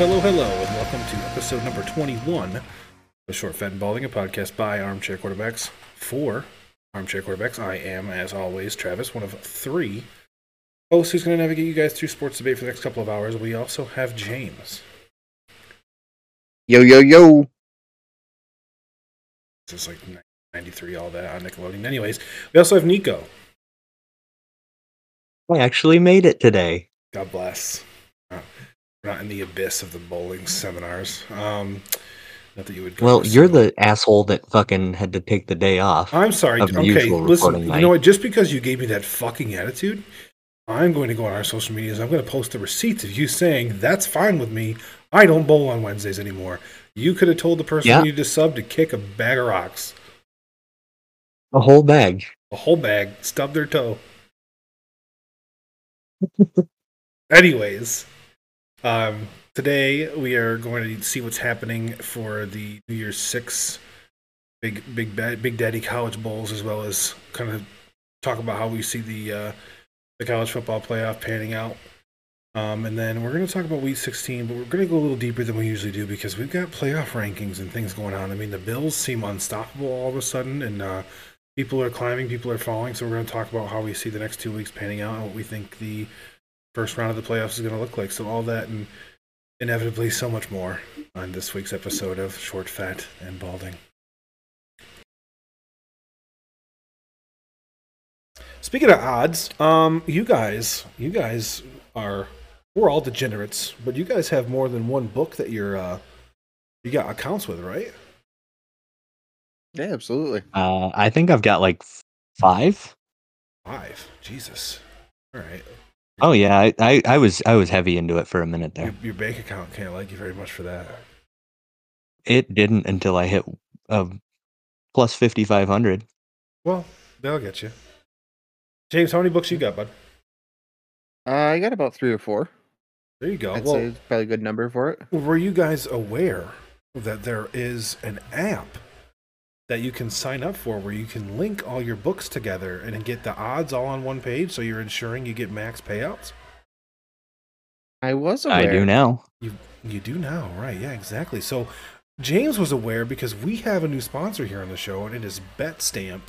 Hello, hello, hello, and welcome to episode number 21 of Short Fat and Balding, a podcast by Armchair Quarterbacks for Armchair Quarterbacks. I am, as always, Travis, one of three hosts who's going to navigate you guys through sports debate for the next couple of hours. We also have James. Yo, yo, yo. This is like 93, all that on Nickelodeon. Anyways, we also have Nico. I actually made it today. God bless. Not in the abyss of the bowling seminars. Um, not that you would. go Well, you're the asshole that fucking had to take the day off. I'm sorry. Okay, listen. You know what? Just because you gave me that fucking attitude, I'm going to go on our social medias. I'm going to post the receipts of you saying that's fine with me. I don't bowl on Wednesdays anymore. You could have told the person Yeah. you to sub to kick a bag of rocks, A whole bag. a whole bag, stub their toe. Anyways, um, today we are going to see what's happening for the New Year's Six big, big, big Daddy College Bowls, as well as kind of talk about how we see the uh, the college football playoff panning out. Um, and then we're going to talk about Week 16, but we're going to go a little deeper than we usually do because we've got playoff rankings and things going on. I mean, the Bills seem unstoppable all of a sudden, and uh, people are climbing, people are falling. So we're going to talk about how we see the next two weeks panning out and what we think the first round of the playoffs is going to look like. So all that and inevitably so much more on this week's episode of Short, Fat, and Balding. Speaking of odds, um, you guys, you guys are we're all degenerates, but you guys have more than one book that you're uh you got accounts with, right? Yeah, absolutely. Uh, I think I've got like five. Five. Jesus. All right. Oh yeah, I, I, I was I was heavy into it for a minute there. Your, your bank account can't like you very much for that. It didn't until I hit uh, plus fifty five hundred. Well, that'll get you. James, how many books you got, bud? Uh, I got about three or four. There you go. I'd well, say it's probably a good number for it. were you guys aware that there is an app that you can sign up for where you can link all your books together and get the odds all on one page so you're ensuring you get max payouts? I was aware. I do now. You you do now, right? Yeah, exactly. So James was aware because we have a new sponsor here on the show, and it is BetStamp.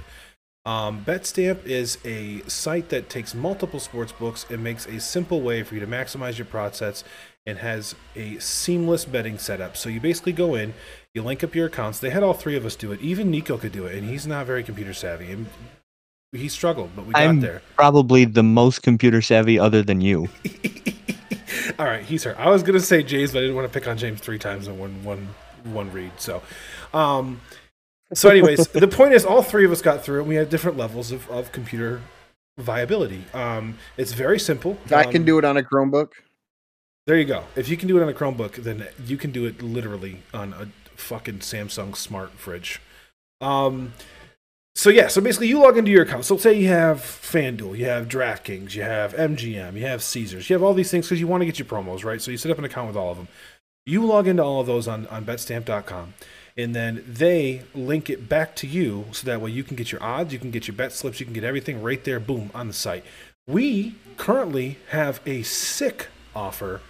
Um, BetStamp is a site that takes multiple sports books and makes a simple way for you to maximize your prop sets and has a seamless betting setup. So you basically go in, you link up your accounts. They had all three of us do it. Even Nico could do it, and he's not very computer savvy. And he struggled, but we got I'm there. probably the most computer savvy other than you. All right, he's her. I was gonna say James, but I didn't want to pick on James three times in one one one read. So, um, so anyways, the point is, all three of us got through it. We had different levels of, of computer viability. Um, it's very simple. I can Um, do it on a Chromebook. There you go. If you can do it on a Chromebook, then you can do it literally on a fucking Samsung smart fridge. Um, so yeah, so basically you log into your account. So say you have FanDuel, you have DraftKings, you have MGM, you have Caesars, you have all these things because you want to get your promos, right? So you set up an account with all of them. You log into all of those on, on betstamp.com and then they link it back to you so that way you can get your odds, you can get your bet slips, you can get everything right there, boom, on the site. We currently have a sick offer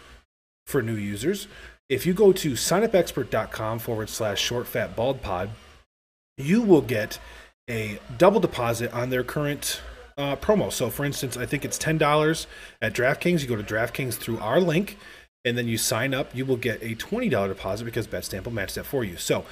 for new users. If you go to signupexpert.com forward slash short fat bald pod, you will get a double deposit on their current uh, promo. So, for instance, I think it's $10 at DraftKings. You go to DraftKings through our link and then you sign up. You will get a $20 deposit because BetStamp will match that for you. So,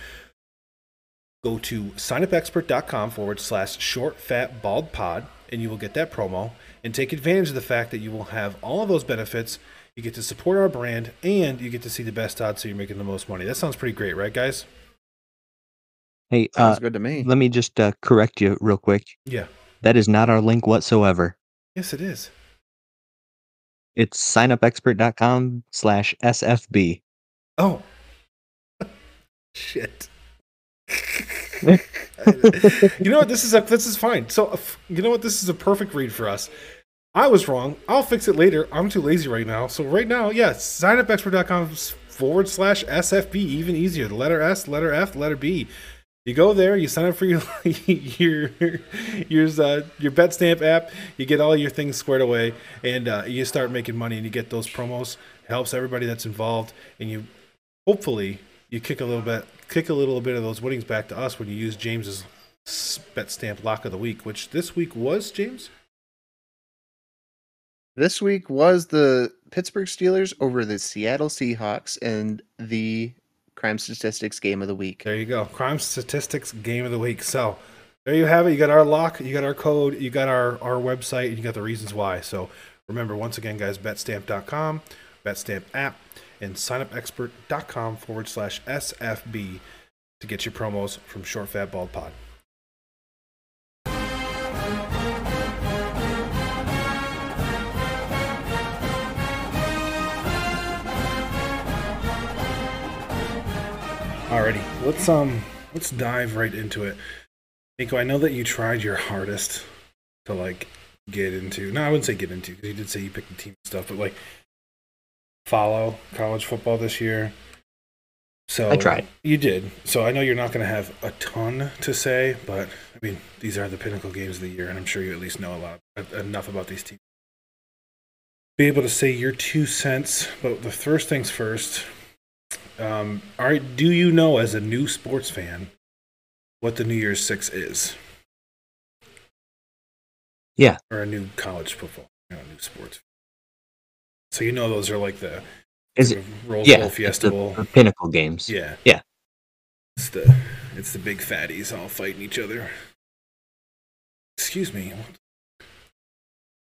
go to signupexpert.com forward slash short fat bald pod and you will get that promo and take advantage of the fact that you will have all of those benefits. You get to support our brand and you get to see the best odds so you're making the most money. That sounds pretty great, right, guys? Hey, Sounds uh, good to me. let me just uh, correct you real quick. Yeah. That is not our link whatsoever. Yes, it is. It's signupexpert.com slash SFB. Oh. Shit. you know what? This is a, this is fine. So uh, you know what? This is a perfect read for us. I was wrong. I'll fix it later. I'm too lazy right now. So right now, yes, signupexpert.com forward slash SFB, even easier. The letter S, letter F, letter B. You go there, you sign up for your your your uh, your BetStamp app. You get all your things squared away, and uh, you start making money, and you get those promos helps everybody that's involved, and you hopefully you kick a little bit, kick a little bit of those winnings back to us when you use James's bet stamp lock of the week, which this week was James. This week was the Pittsburgh Steelers over the Seattle Seahawks and the crime statistics game of the week. There you go. Crime statistics game of the week. So there you have it. You got our lock, you got our code, you got our, our website, and you got the reasons why. So remember, once again, guys, betstamp.com, betstamp app, and signupexpert.com forward slash SFB to get your promos from Short Fat Bald Pod. Alrighty, let's um let's dive right into it. Nico, I know that you tried your hardest to like get into. No, I wouldn't say get into because you did say you picked the team and stuff, but like follow college football this year. So I tried. You did. So I know you're not going to have a ton to say, but I mean these are the pinnacle games of the year, and I'm sure you at least know a lot enough about these teams. Be able to say your two cents, but the first things first. Um, right, do you know as a new sports fan what the New Year's Six is? Yeah. Or a new college football, not a new sports. So you know those are like the Is it? Rose Yeah, Bowl, Fiesta the, Bowl. the pinnacle games. Yeah. Yeah. It's the it's the big fatties all fighting each other. Excuse me.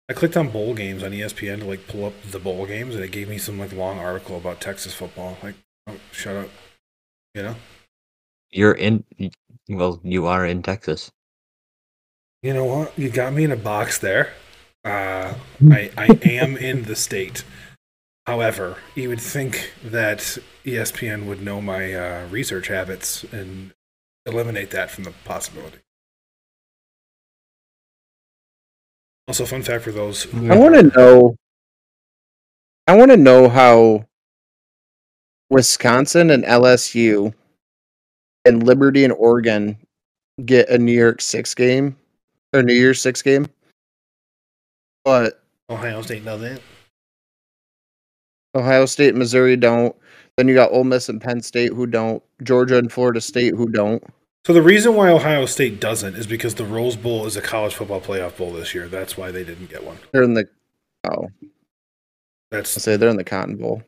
I clicked on bowl games on ESPN to like pull up the bowl games, and it gave me some like long article about Texas football. Like, oh, shut up. You know. You're in. Well, you are in Texas. You know what? You got me in a box there. Uh, I I am in the state. However, you would think that ESPN would know my uh, research habits and eliminate that from the possibility. Also, fun fact for those who I want to know. I want to know how Wisconsin and LSU and Liberty and Oregon get a New York Six game or New Year's Six game, but Ohio State that. Ohio State and Missouri don't. Then you got Ole Miss and Penn State who don't. Georgia and Florida State who don't. So the reason why Ohio State doesn't is because the Rose Bowl is a college football playoff bowl this year. That's why they didn't get one. They're in the oh, That's I say they're in the Cotton Bowl.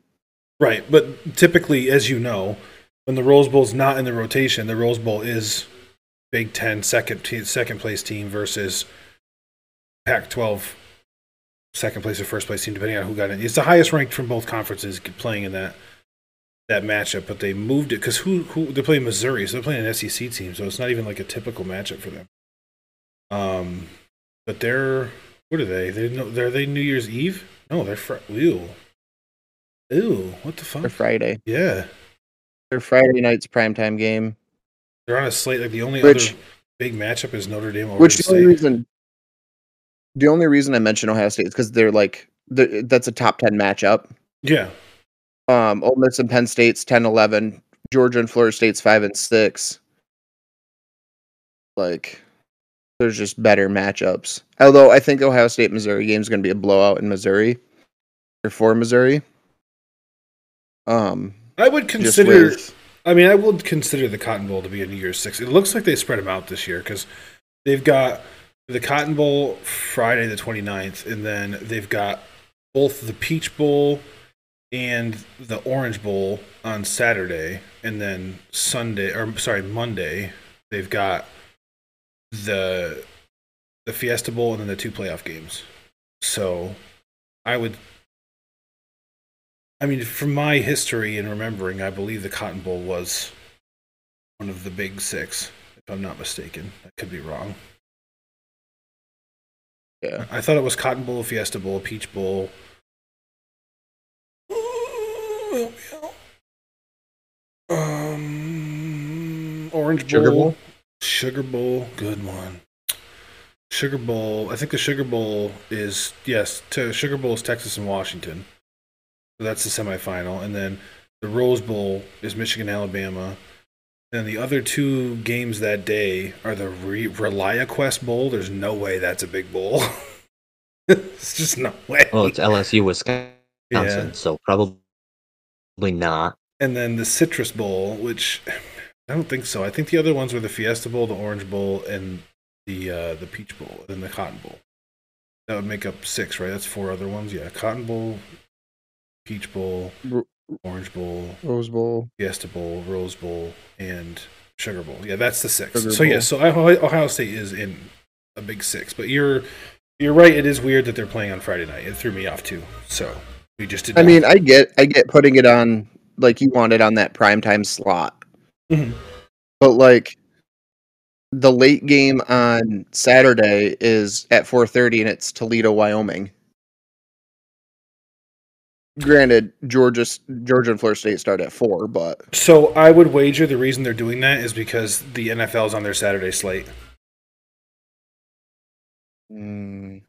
Right, but typically, as you know, when the Rose Bowl's not in the rotation, the Rose Bowl is Big Ten second second place team versus Pac-12 second place or first place team, depending on who got in. It's the highest ranked from both conferences playing in that that matchup, but they moved it because who who they're playing Missouri, so they're playing an SEC team, so it's not even like a typical matchup for them. Um, but they're what are they? They no, they're they New Year's Eve? No, they're fr- ew. Ew, what the They're fuck? Friday. Yeah, They're Friday night's primetime game. they're on a slate. Like the only Which- other big matchup is Notre Dame. Which Oregon the only reason the only reason I mention Ohio State is because they're like the that's a top ten matchup. Yeah, Um, Ole Miss and Penn State's 10-11. Georgia and Florida State's five and six. Like, there's just better matchups. Although I think Ohio State Missouri game is going to be a blowout in Missouri or for Missouri. Um, I would consider. I mean, I would consider the Cotton Bowl to be a New Year's Six. It looks like they spread them out this year because they've got the Cotton Bowl Friday the 29th, and then they've got both the Peach Bowl and the Orange Bowl on Saturday, and then Sunday or sorry Monday they've got the the Fiesta Bowl and then the two playoff games. So I would I mean, from my history and remembering, I believe the Cotton Bowl was one of the big six, if I'm not mistaken. I could be wrong. yeah, I thought it was Cotton Bowl, Fiesta Bowl, Peach Bowl. Help me out. Um, Orange Bowl, Sugar Bowl? Sugar Bowl, good one. Sugar Bowl. I think the Sugar Bowl is yes. To Sugar Bowl is Texas and Washington. So that's the semifinal, and then the Rose Bowl is Michigan, Alabama. And the other two games that day are the Re- ReliaQuest Bowl. There's no way that's a big bowl. it's just no way. Well, it's LSU, Wisconsin, yeah. so probably Probably not. and then the Citrus Bowl, which I don't think so. I think the other ones were the Fiesta Bowl, the Orange Bowl, and the uh, the Peach Bowl, and the Cotton Bowl. That would make up six, right? That's four other ones. Yeah, Cotton Bowl, Peach Bowl, Ro- Orange Bowl, Rose Bowl. Fiesta Bowl, Rose Bowl, and Sugar Bowl. Yeah, that's the six. Sugar so yeah, so Ohio State is in a big six, but you're you're right. It is weird that they're playing on Friday night. It threw me off too. So we just did. I not- mean, I get, I get putting it on like you want it on that primetime slot, Mhm. but like the late game on Saturday is at 4:30 and it's Toledo, Wyoming. Granted, Georgia, Georgia and Florida State start at four, but So I would wager the reason they're doing that is because the NFL is on their Saturday slate. mm,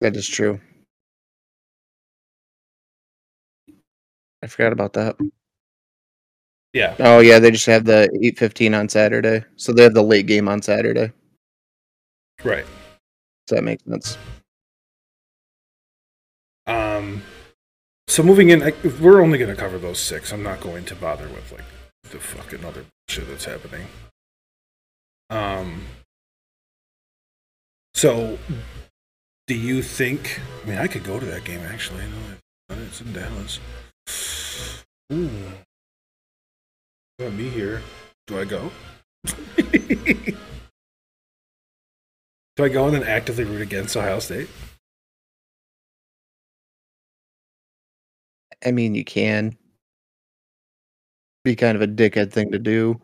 that is true. I forgot about that. Yeah, Oh yeah, they just have the 8:15 on Saturday, so they have the late game on Saturday. right. So that makes sense. Um, so moving in, I, we're only going to cover those six. I'm not going to bother with like the fucking other shit that's happening. Um. So, do you think? I mean, I could go to that game actually. Know it's in Dallas. Ooh. Got me here. Do I go? Do I go and then actively root against Ohio State? I mean, you can be kind of a dickhead thing to do.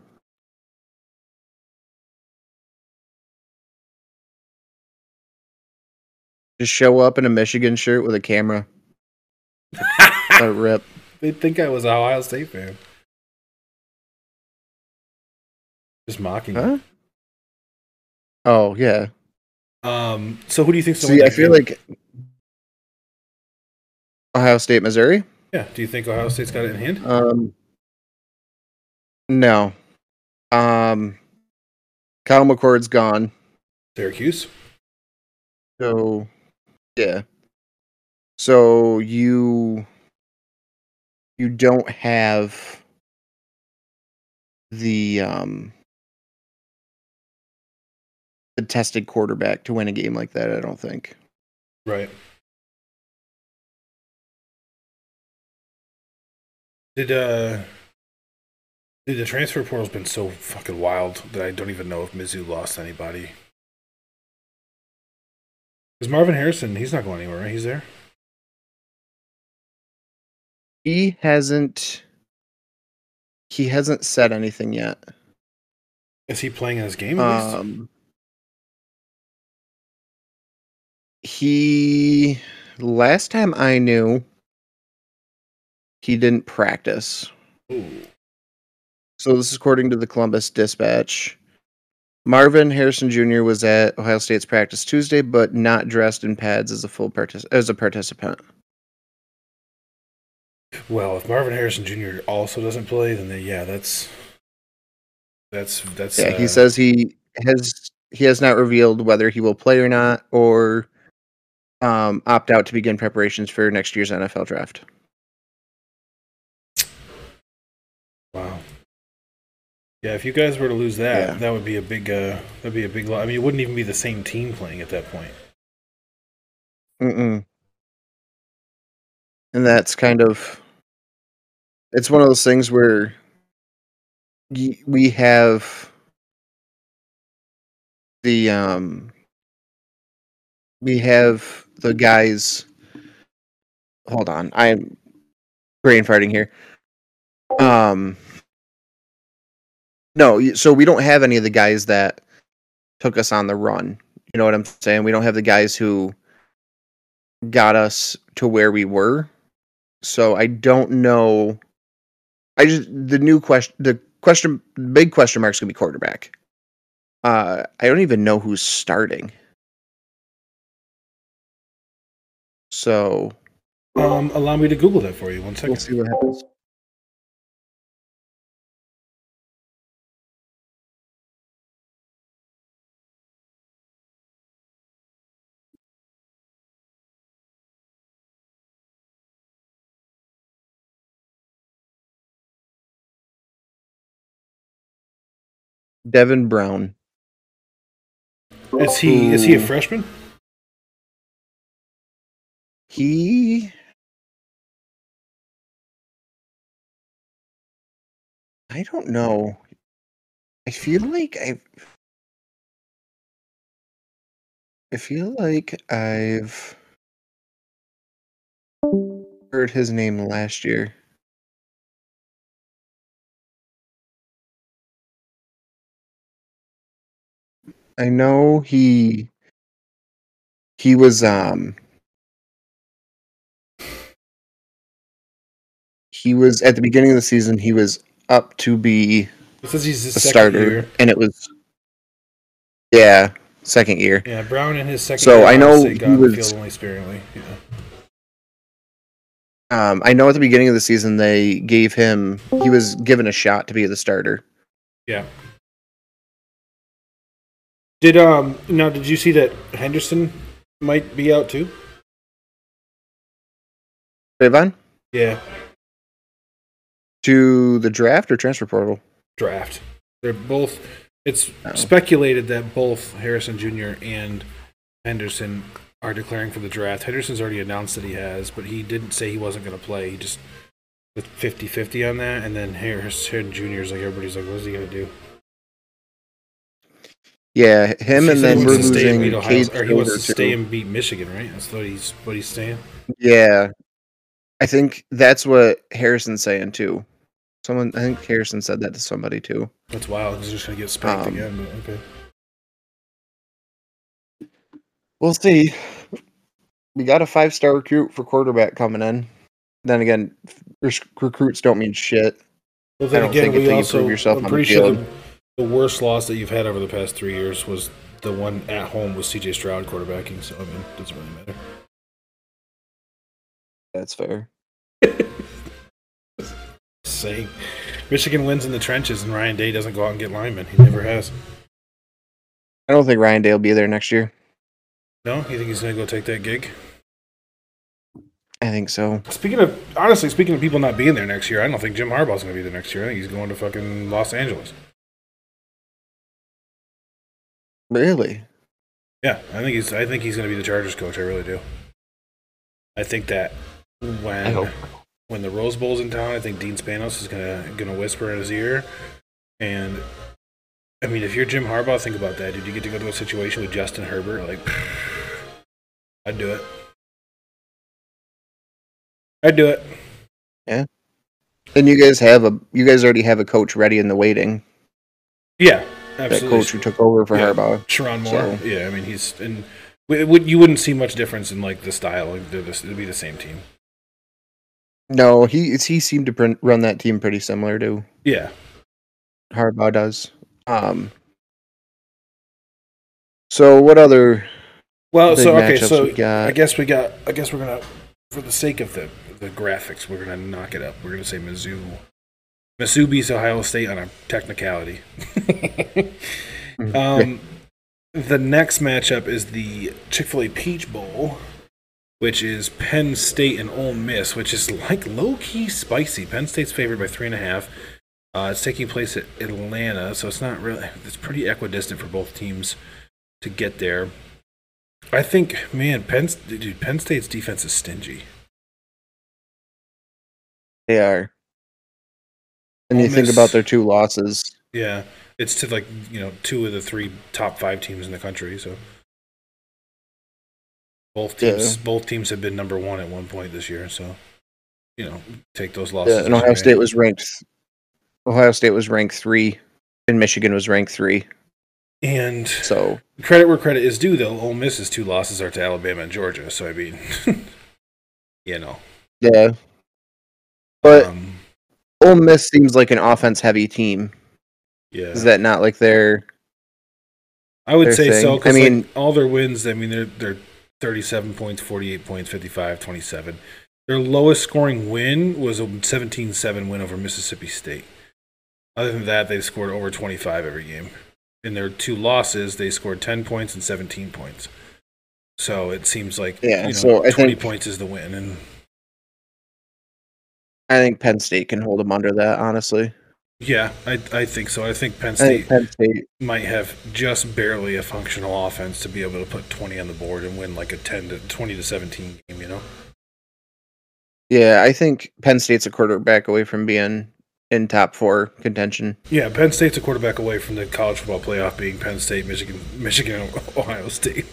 Just show up in a Michigan shirt with a camera. Let rip. They think I was a Ohio State fan. Just mocking. Huh? Oh yeah. Um. So who do you think? See, I feel like Ohio State, Missouri. Yeah. Do you think Ohio State's got it in hand? Um, no. Um, Kyle McCord's gone. Syracuse. So, yeah. So you you don't have the um the tested quarterback to win a game like that. I don't think. Right. Did uh. Dude, the transfer portal's been so fucking wild that I don't even know if Mizzou lost anybody. Because Marvin Harrison, he's not going anywhere, right? He's there. He hasn't. He hasn't said anything yet. Is he playing in his game? Um, he last time I knew, he didn't practice. Ooh. So this is according to the Columbus Dispatch. Marvin Harrison Jr. was at Ohio State's practice Tuesday, but not dressed in pads as a full partic- as a participant. Well, if Marvin Harrison Jr. also doesn't play, then they, yeah, that's that's that's. Yeah, he uh, says he has he has not revealed whether he will play or not, or um, opt out to begin preparations for next year's NFL draft. Yeah, if you guys were to lose that, Yeah. that would be a big. uh That'd be a big. Lo- I mean, it wouldn't even be the same team playing at that point. Mm-mm. And that's kind of it's one of those things where y- we have the um we have the guys hold on i'm brain farting here um no so we don't have any of the guys that took us on the run you know what i'm saying we don't have the guys who got us to where we were. So I don't know. I just the new question, the question, big question mark is gonna be quarterback. Uh, I don't even know who's starting. So Um, allow me to Google that for you. One second. we'll see what happens. Devin Brown. Is he is he a freshman? He. I don't know. I feel like I've. I feel like I've heard his name last year. I know he he was um he was at the beginning of the season he was up to be a starter year. and it was yeah second year Yeah, Brown in his second So, year. I know he got on the was- only sparingly. Yeah. um i know at the beginning of the season they gave him he was given a shot to be the starter yeah. Did um now did you see that Henderson might be out too? TreVeyon Yeah, to the draft or transfer portal draft. They're both. It's Oh. speculated that both Harrison Jr. and Henderson are declaring for the draft. Henderson's already announced that he has, but he didn't say he wasn't going to play. He just with 50-50 on that, and then Harrison Jr. is like everybody's like, what is he going to do? Yeah him and then we're wants to stay and losing beat Ohio, Cade or he wants to stay and beat Michigan, right? That's what he's what he's saying. yeah i think that's what harrison's saying too someone i think harrison said that to somebody too That's wild he's just going to get spanked Um, again. But okay. We'll see. We got a five star recruit for quarterback coming in. Then again, rec- recruits don't mean shit. Well, I don't again, think we until you also. prove yourself I'm on the pretty sure field. The, worst loss that you've had over the past three years was the one at home with C.J. Stroud quarterbacking. So I mean, it doesn't really matter. That's fair. Saying Michigan wins in the trenches, and Ryan Day doesn't go out and get linemen. He never has. I don't think Ryan Day will be there next year. No, you think he's going to go take that gig? I think so. Speaking of honestly, speaking of people not being there next year, I don't think Jim Harbaugh's going to be there next year. I think he's going to fucking Los Angeles. Really? Yeah, I think he's. I think he's going to be the Chargers coach. I really do. I think that when when the Rose Bowl's in town, I think Dean Spanos is gonna gonna whisper in his ear. And I mean, if you're Jim Harbaugh, think about that. Did you get to go to a situation with Justin Herbert? Like, I'd do it. I'd do it. Yeah. And you guys have a you guys already have a coach ready in the waiting. Yeah, That absolutely. coach who took over for Yeah. Harbaugh. Sherrone Moore. So- Yeah, I mean, he's and would you wouldn't see much difference in like the style. Like, they're the, it'd be the same team. No, he he seemed to run that team pretty similar to Yeah. Harbaugh does. Um. So what other Well, so okay, so? I guess we got. I guess we're gonna, for the sake of the the graphics, we're gonna knock it up. We're gonna say Mizzou. Mizzou beats Ohio State on a technicality. um, the next matchup is the Chick Fil A Peach Bowl, which is Penn State and Ole Miss, which is like low key spicy. Penn State's favored by three and a half. Uh, it's taking place at Atlanta, so it's not really. It's pretty equidistant for both teams to get there. I think, man, Penn, dude, Penn State's defense is stingy. They are. And you Ole think about their two losses. Yeah, it's to like you know two of the three top five teams in the country. So both teams, Yeah. both teams have been number one at one point this year. So you know, take those losses. Yeah, and Ohio State was ranked. Ohio State was ranked three, and Michigan was ranked three. And So credit where credit is due, though. Ole Miss's two losses are to Alabama and Georgia. So I mean, you know, yeah, but um, Ole Miss seems like an offense-heavy team. yeah. Is that not like their? I would their say so thing. because I mean- like, all their wins, I mean, they're they're 37 points, 48 points, 55, 27. Their lowest scoring win was a 17-7 win over Mississippi State. Other than that, they've scored over 25 every game. In their two losses, they scored 10 points and 17 points. So it seems like Yeah, you know, so 20 think- points is the win, and I think Penn State can hold them under that. Honestly, Yeah, I I think so. I think Penn State think Penn State. might have just barely a functional offense to be able to put 20 on the board and win like a 10 to 20 to 17 game, you know? Yeah, I think Penn State's a quarterback away from being in top four contention. Yeah, Penn State's a quarterback away from the college football playoff being Penn State, Michigan, Michigan, Ohio State.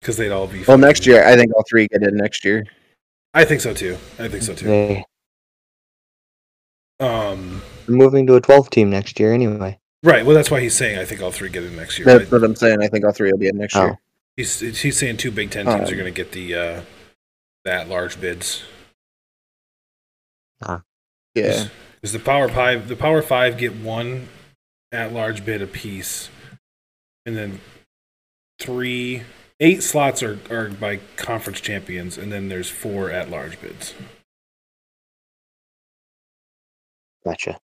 Because they'd all be. Well, next year, I think all three get in next year. I think so too. I think so too. They- Um, They're moving to a 12 team next year anyway. right. Well, that's why he's saying I think all three get in next year. That's But what I'm saying. I think all three will be in next Oh. year. he's he's saying two Big Ten teams Um, are going to get the uh, that large bids. Yeah. Because the Power Five, the Power Five get one at large bid apiece, and then three, eight slots are, are by conference champions, and then there's four at large bids. Gotcha.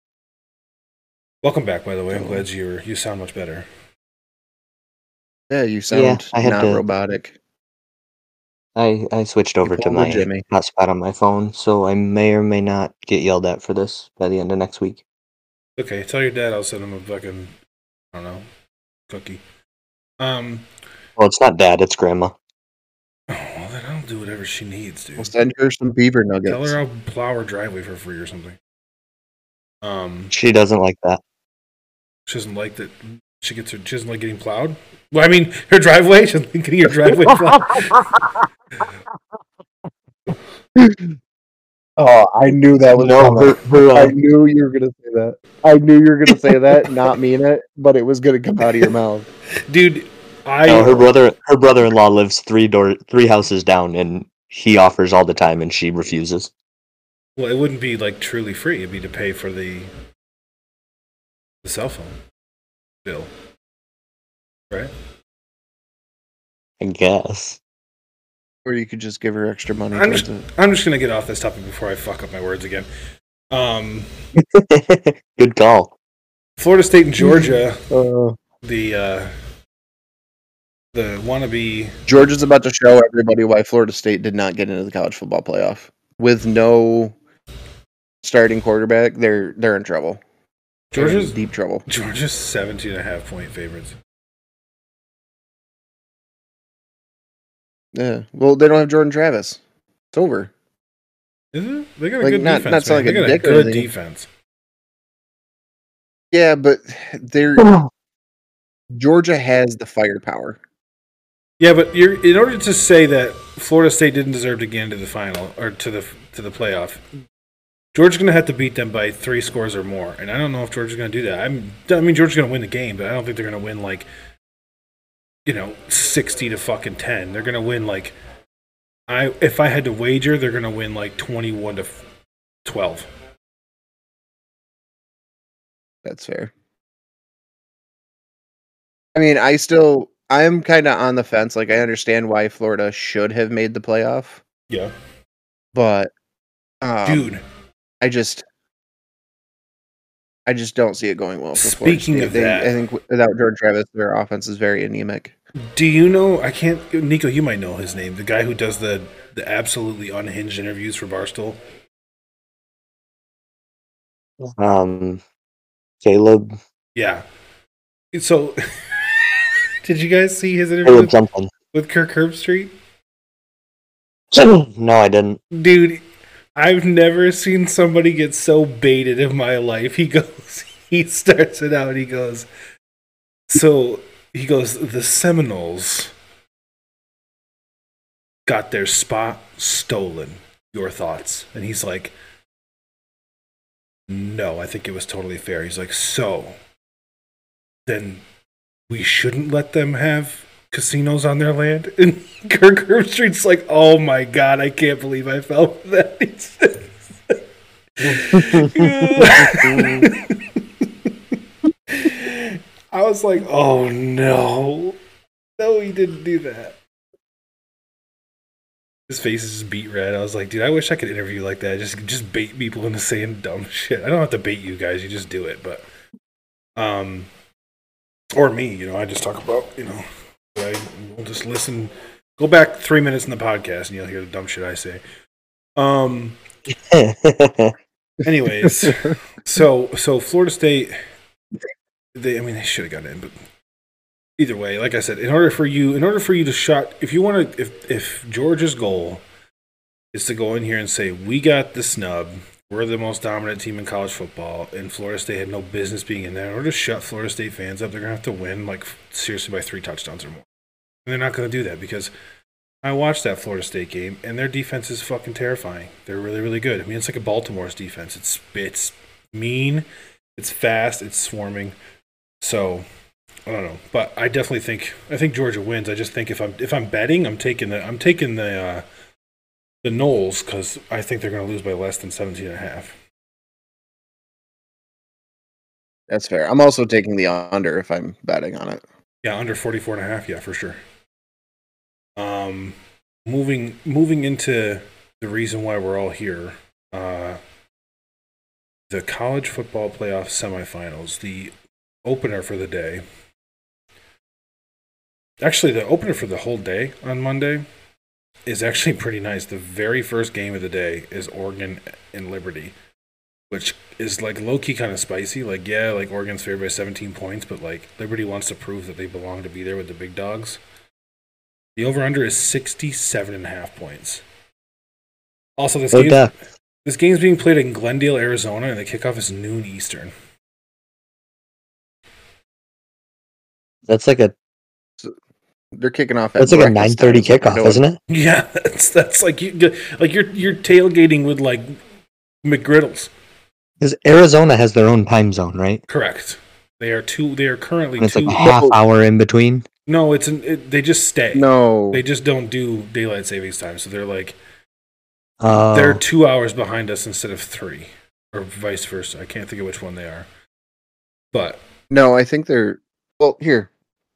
Welcome back, by the way. I'm glad you you sound much better. Yeah, you sound Yeah, I had not to- robotic. I, I switched over to my Jimmy. hotspot on my phone, so I may or may not get yelled at for this by the end of next week. Okay, tell your dad I'll send him a fucking I don't know cookie. Um, Well, it's not dad, it's grandma. oh, well then I'll do whatever she needs, dude. We'll send her some beaver nuggets. Tell her I'll plow her driveway for free or something. Um, She doesn't like that. She doesn't like that. She gets her. She doesn't like getting plowed. Well, I mean, her driveway. She doesn't like getting her driveway plowed. Oh, I knew that was No, coming. her, her, I uh, knew you were gonna say that. I knew you were gonna say that, not mean it, but it was gonna come out of your mouth. Dude, I. no, her brother her brother in law lives three door three houses down and he offers all the time and she refuses. well, it wouldn't be like truly free. It'd be to pay for the the cell phone bill, right? I guess. Or you could just give her extra money. I'm just- I'm just gonna get off this topic before I fuck up my words again. Um, Good call. Florida State and Georgia, Uh, the uh, the wannabe. Georgia's about to show everybody why Florida State did not get into the college football playoff with no starting quarterback. They're they're in trouble. They're in Georgia's deep trouble. Georgia's 17 and a half point favorites. Yeah. Well, they don't have Jordan Travis. It's over. Is it? They got a Like, good not- defense. not sound like they a got a dick or good anything. defense. Yeah, but they're Georgia has the firepower. Yeah, but you're in order to say that Florida State didn't deserve to get into the final or to the to the playoff. Georgia's going to have to beat them by three scores or more, and I don't know if Georgia's going to do that. I'm, I mean, Georgia's going to win the game, but I don't think they're going to win like, you know, sixty to fucking ten. They're going to win like, I if I had to wager, they're going to win like twenty-one to twelve. That's fair. I mean, I still I'm kind of on the fence. Like I understand why Florida should have made the playoff, Yeah, but um, dude. I just I just don't see it going well for Florida Speaking State. of They- that- I think without George Travis, their offense is very anemic. Do you know? I can't. Nico, you might know his name. The guy who does the the absolutely unhinged interviews for Barstool. Um Caleb Yeah. So, did you guys see his interview with, something. with Kirk Herbstreit? no, I didn't. Dude, I've never seen somebody get so baited in my life. He goes, he starts it out. He goes, so he goes, the Seminoles got their spot stolen. Your thoughts? And he's like, no, I think it was totally fair. He's like, so then we shouldn't let them have casinos on their land? And Kirk Herbstreit's like, oh my god, I can't believe I fell for that. I was like, oh no. No, he didn't do that. His face is just beat red. I was like, dude, I wish I could interview like that. Just just bait people into saying dumb shit. I don't have to bait you guys, you just do it, but um or me, you know, I just talk about, you know, I will just listen go back three minutes in the podcast and you'll hear the dumb shit I say. Um Anyways, so so Florida State, they I mean they should have got in, but either way, like I said, in order for you, in order for you to shot, if you want to, if if Georgia's goal is to go in here and say we got the snub, we're the most dominant team in college football, and Florida State had no business being in there. In order to shut Florida State fans up, they're gonna have to win like seriously by three touchdowns or more. And they're not gonna do that because I watched that Florida State game, and their defense is fucking terrifying. They're really, really good. I mean, it's like a Baltimore's defense. It's it's mean, it's fast, it's swarming. So I don't know, but I definitely think I think Georgia wins. I just think if I'm if I'm betting, I'm taking the I'm taking the uh, the Noles because I think they're going to lose by less than 17 and a half. That's fair. I'm also taking the under if I'm betting on it. Yeah, under 44 and a half. Yeah, for sure. Um, moving moving into the reason why we're all here. Uh, the college football playoff semifinals, the opener for the day. Actually, the opener for the whole day on Monday is actually pretty nice. The very first game of the day is Oregon and Liberty, which is like low key kind of spicy. Like, yeah, like Oregon's favored by 17 points, but like Liberty wants to prove that they belong to be there with the big dogs. The over under is 67 and a half points. Also, this Oh, game, this game's being played in Glendale, Arizona, and the kickoff is noon Eastern. That's like a They're kicking off. At that's like a breakfast nine thirty time, is what they're kickoff, isn't it? Yeah, that's that's like you like you're you're tailgating with like McGriddles. Because Arizona has their own time zone, right? Correct. They are two. They are currently And it's two. like a half hour in between. no, it's an, it, they just stay. No, They just don't do daylight savings time, so they're like Uh, they're two hours behind us instead of three, or vice versa. I can't think of which one they are. But no. I think they're. Well, here,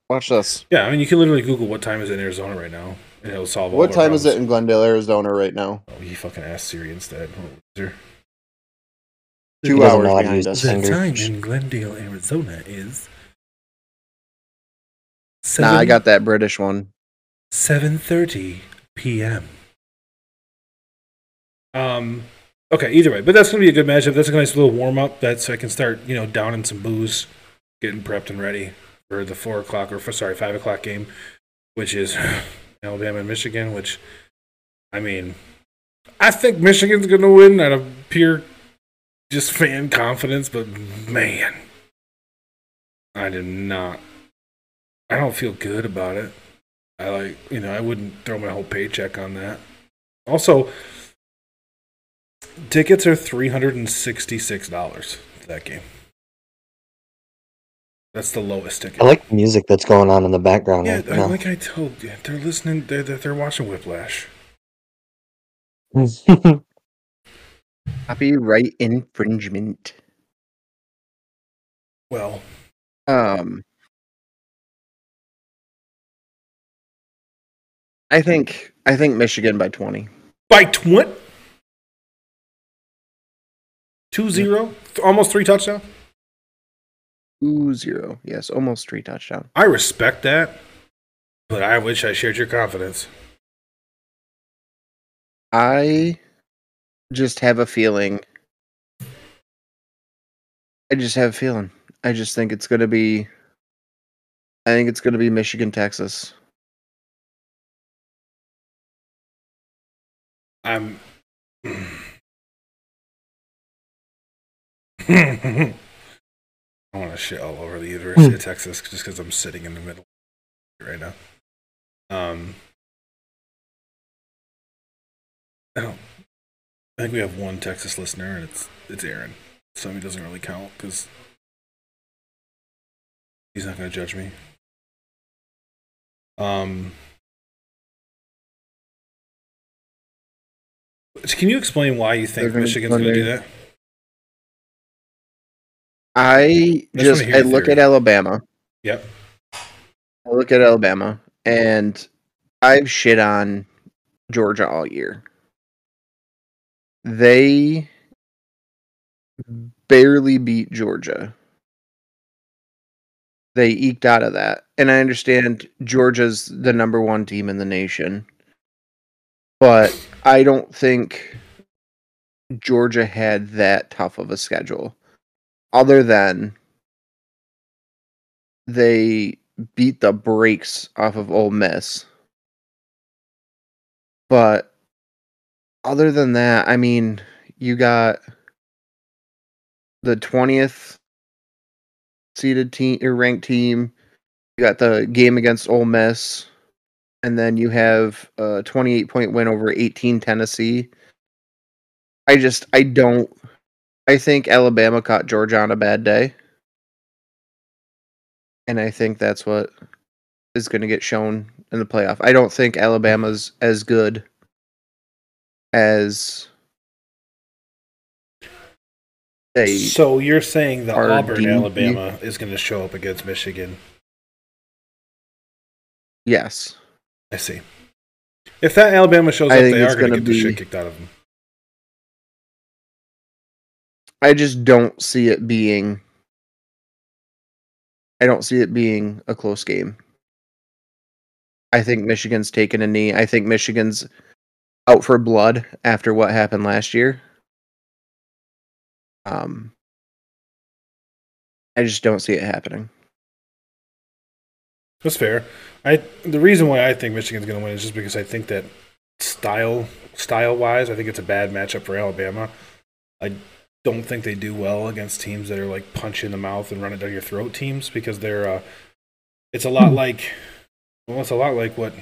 watch this. yeah, I mean, you can literally Google what time is it in Arizona right now, and it'll solve all What our time is it in Glendale, Arizona, right now? Oh, he fucking asked Siri instead. What loser. Two He doesn't hours know how to behind us. the fingers. in Glendale, Arizona is. Nah, I got that British one. 7:30 p.m. Um okay, either way, but that's going to be a good matchup. That's a nice little warm up that's I can start, you know, downing some booze, getting prepped and ready for the 4 o'clock or for sorry, 5 o'clock game, which is Alabama and Michigan, which I mean, I think Michigan's going to win out of pure just fan confidence, but man, I did not I don't feel good about it. I like, you know, I wouldn't throw my whole paycheck on that. Also, tickets are three hundred and sixty-six dollars for that game. That's the lowest ticket. I like the music that's going on in the background yeah, right I- now. like I told you, they're listening. They're they're, they're watching Whiplash. Copyright infringement. Well, Um, I think I think Michigan by twenty. by twenty. Two zero, almost three touchdowns. Two zero. Yes, almost three touchdown. I respect that, but I wish I shared your confidence. I just have a feeling. I just have a feeling. I just think it's gonna be. I think it's gonna be Michigan, Texas. I'm. I want to shit all over the University of Texas just because I'm sitting in the middle right now. Um, I don't. I think we have one Texas listener, and it's it's Aaron. So he doesn't really count because he's not going to judge me. Um. Can you explain why you think Michigan's going to do that? I just just wanna hear I look theory. at Alabama. Yep. I look at Alabama, and I've shit on Georgia all year. They barely beat Georgia. They eked out of that. And I understand Georgia's the number one team in the nation. But I don't think Georgia had that tough of a schedule, other than they beat the brakes off of Ole Miss. But other than that, I mean, you got the 20th seeded team or ranked team. You got the game against Ole Miss, and then you have a 28 point win over 18 Tennessee. I just I don't I think Alabama caught Georgia on a bad day. And I think that's what is going to get shown in the playoff. I don't think Alabama's as good as they So you're saying the Are Auburn Alabama is going to show up against Michigan? yes. I see. If that Alabama shows I up, they are going to get the shit kicked out of them. I just don't see it being I don't see it being a close game. I think Michigan's taken a knee. I think Michigan's out for blood after what happened last year. Um I just don't see it happening. That's fair. I the reason why I think Michigan's going to win is just because I think that style style wise, I think it's a bad matchup for Alabama. I don't think they do well against teams that are like punch in the mouth and run it down your throat teams because they're uh it's a lot like well it's a lot like what I'm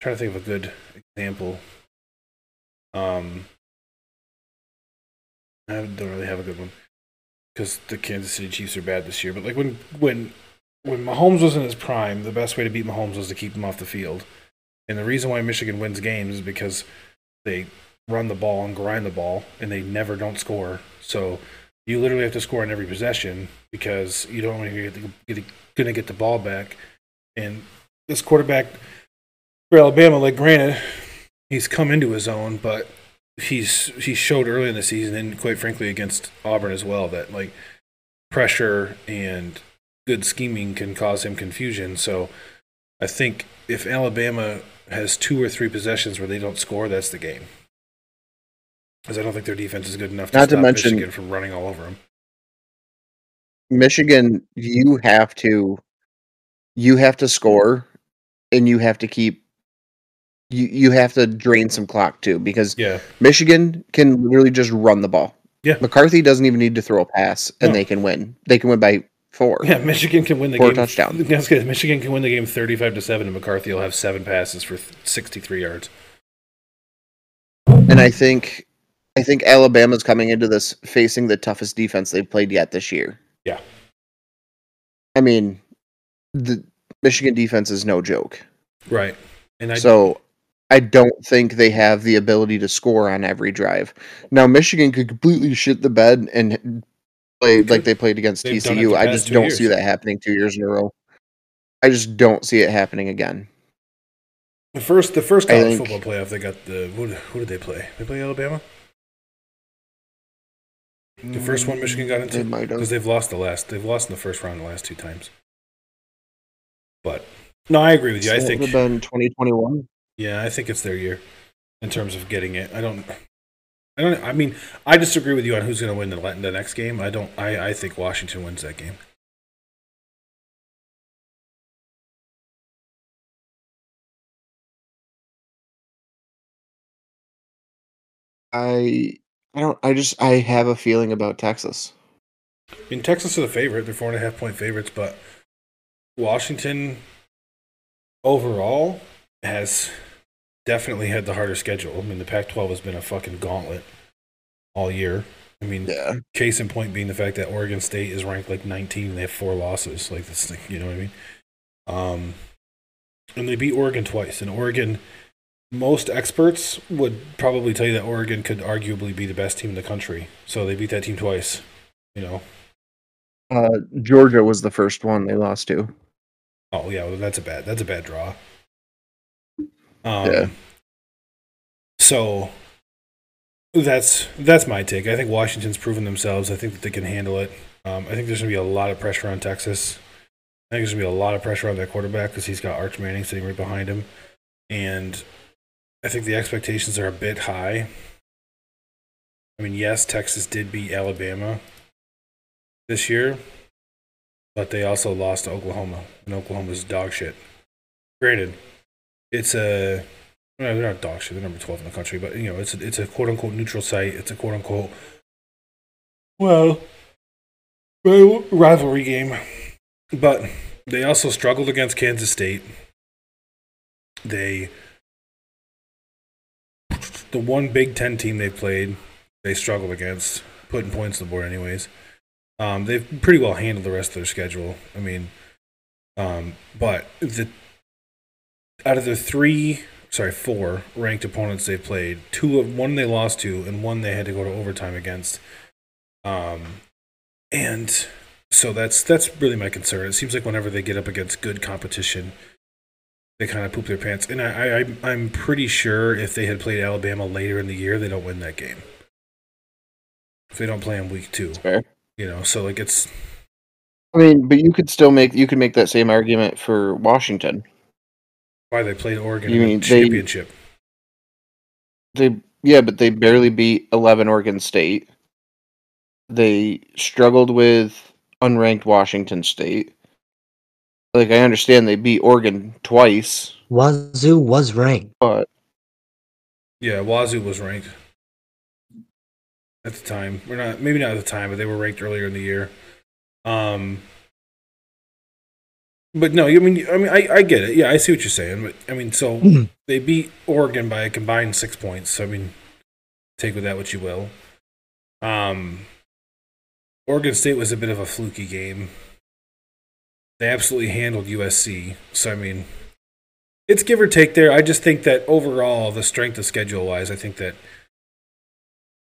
trying to think of a good example. Um I don't really have a good one because the Kansas City Chiefs are bad this year. But like when when when Mahomes was in his prime, the best way to beat Mahomes was to keep him off the field. And the reason why Michigan wins games is because they run the ball and grind the ball, and they never don't score. So you literally have to score in every possession because you don't want to get, get, gonna get the ball back. And this quarterback for Alabama, like granted, he's come into his own, but he's he showed early in the season and quite frankly against Auburn as well that like pressure and good scheming can cause him confusion. So I think if Alabama has two or three possessions where they don't score, that's the game. Because I don't think their defense is good enough to Not to mention- Michigan from running all over them. Michigan, you have to you have to score and you have to keep you you have to drain some clock too because Yeah, Michigan can literally just run the ball. Yeah. McCarthy doesn't even need to throw a pass and No. they can win. They can win by four. yeah. Michigan can win the Four game. touchdowns. That's good. Michigan can win the game thirty-five to seven, and McCarthy will have seven passes for sixty-three yards. And I think I think Alabama's coming into this facing the toughest defense they've played yet this year. Yeah. I mean, the Michigan defense is no joke. Right, and I so I don't think they have the ability to score on every drive. Now Michigan could completely shit the bed and play like they played against They've TCU. I just don't see that happening two years in a row. I just don't see it happening again. The first, the first college think- football playoff, they got the who, who did they play? They play Alabama. The first one Michigan got into because have. they've lost the last. They've lost in the first round the last two times. But no, I agree with you. I So it think have been 2021. yeah, I think it's their year in terms of getting it. I don't. I don't. I mean, I disagree with you on who's going to win the the next game. I don't. I I think Washington wins that game. I I don't. I just I have a feeling about Texas. I mean, Texas is a favorite. They're four and a half point favorites, but Washington overall has definitely had the harder schedule. I mean, the Pac 12 has been a fucking gauntlet all year. I mean, Yeah. case in point being the fact that Oregon State is ranked like 19 and they have four losses. Like, this you know what I mean? Um, and they beat Oregon twice. And Oregon, most experts would probably tell you that Oregon could arguably be the best team in the country. So they beat that team twice, you know? Uh, Georgia was the first one they lost to. Oh yeah, well, that's a bad that's a bad draw. Um, Yeah. So that's that's my take. I think Washington's proven themselves. I think that they can handle it. Um, I think there's gonna be a lot of pressure on Texas. I think there's gonna be a lot of pressure on that quarterback because he's got Arch Manning sitting right behind him, and I think the expectations are a bit high. I mean, yes, Texas did beat Alabama this year, but they also lost to Oklahoma, and Oklahoma's dog shit. Granted, it's a well, they're not dog shit. They're number twelve in the country, but you know, it's a, it's a quote unquote neutral site. It's a quote unquote well rivalry game, but they also struggled against Kansas State. They the one Big Ten team they played, they struggled against putting points on the board, anyways. Um, they've pretty well handled the rest of their schedule. I mean, um, but the out of the three, sorry, four ranked opponents they played, two of one they lost to, and one they had to go to overtime against. Um, and so that's that's really my concern. It seems like whenever they get up against good competition, they kind of poop their pants. And I, I I'm pretty sure if they had played Alabama later in the year, they don't win that game. If they don't play in week two, Fair. you know, so like it's I mean, but you could still make you could make that same argument for Washington. why they played Oregon You in mean the they- championship. They yeah, but they barely beat eleven Oregon State. They struggled with unranked Washington State. Like I understand they beat Oregon twice, Wazoo was ranked. but Yeah, Wazoo was ranked at the time. We're not maybe not at the time, but they were ranked earlier in the year. Um, but no, I mean, I mean, I, I get it. Yeah, I see what you're saying. But I mean, so Mhm. they beat Oregon by a combined six points. So I mean, take with that what you will. Um, Oregon State was a bit of a fluky game. They absolutely handled USC. So I mean, it's give or take there. I just think that overall, the strength of schedule wise, I think that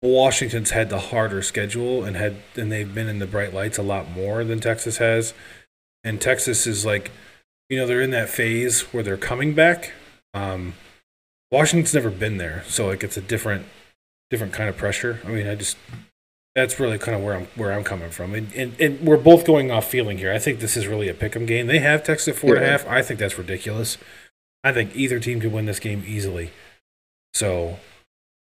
Washington's had the harder schedule and had and they've been in the bright lights a lot more than Texas has. And Texas is like, you know, they're in that phase where they're coming back. Um, Washington's never been there, so like it's a different different kind of pressure. I mean, I just that's really kind of where I'm where I'm coming from, and and, and we're both going off feeling here. I think this is really a pick'em game. They have Texas at four and a half. I think that's ridiculous. I think either team could win this game easily. So,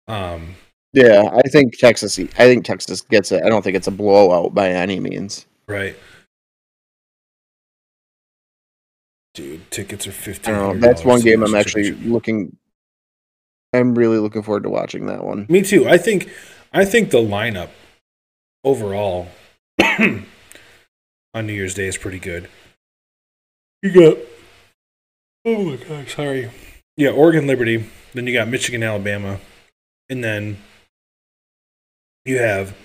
um, yeah, I think Texas. I think Texas gets it. I don't think it's a blowout by any means. right. Dude, tickets are fifteen. know. That's one game I'm actually looking. I'm really looking forward to watching that one. Me too. I think I think the lineup overall on New Year's Day is pretty good. You got oh my god, sorry. Yeah, Oregon Liberty, then you got Michigan Alabama, and then you have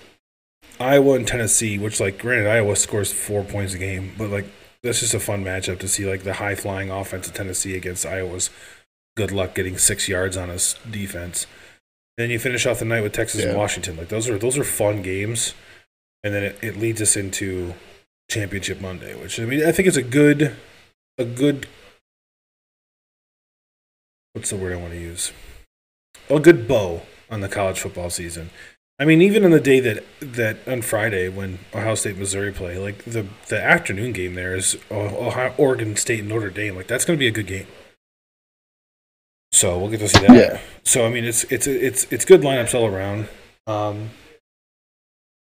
Iowa and Tennessee, which like granted Iowa scores four points a game, but like that's just a fun matchup to see like the high flying offense of Tennessee against Iowa's good luck getting six yards on us defense. And then you finish off the night with Texas and Washington. Like those are those are fun games. And then it, it leads us into Championship Monday, which I mean I think is a good a good what's the word I want to use? A good bow on the college football season. I mean, even on the day that that on Friday when Ohio State Missouri play, like the the afternoon game there is Ohio, Oregon State and Notre Dame. Like that's going to be a good game. So we'll get to see that. Yeah. So I mean, it's it's it's it's good lineups all around. Um,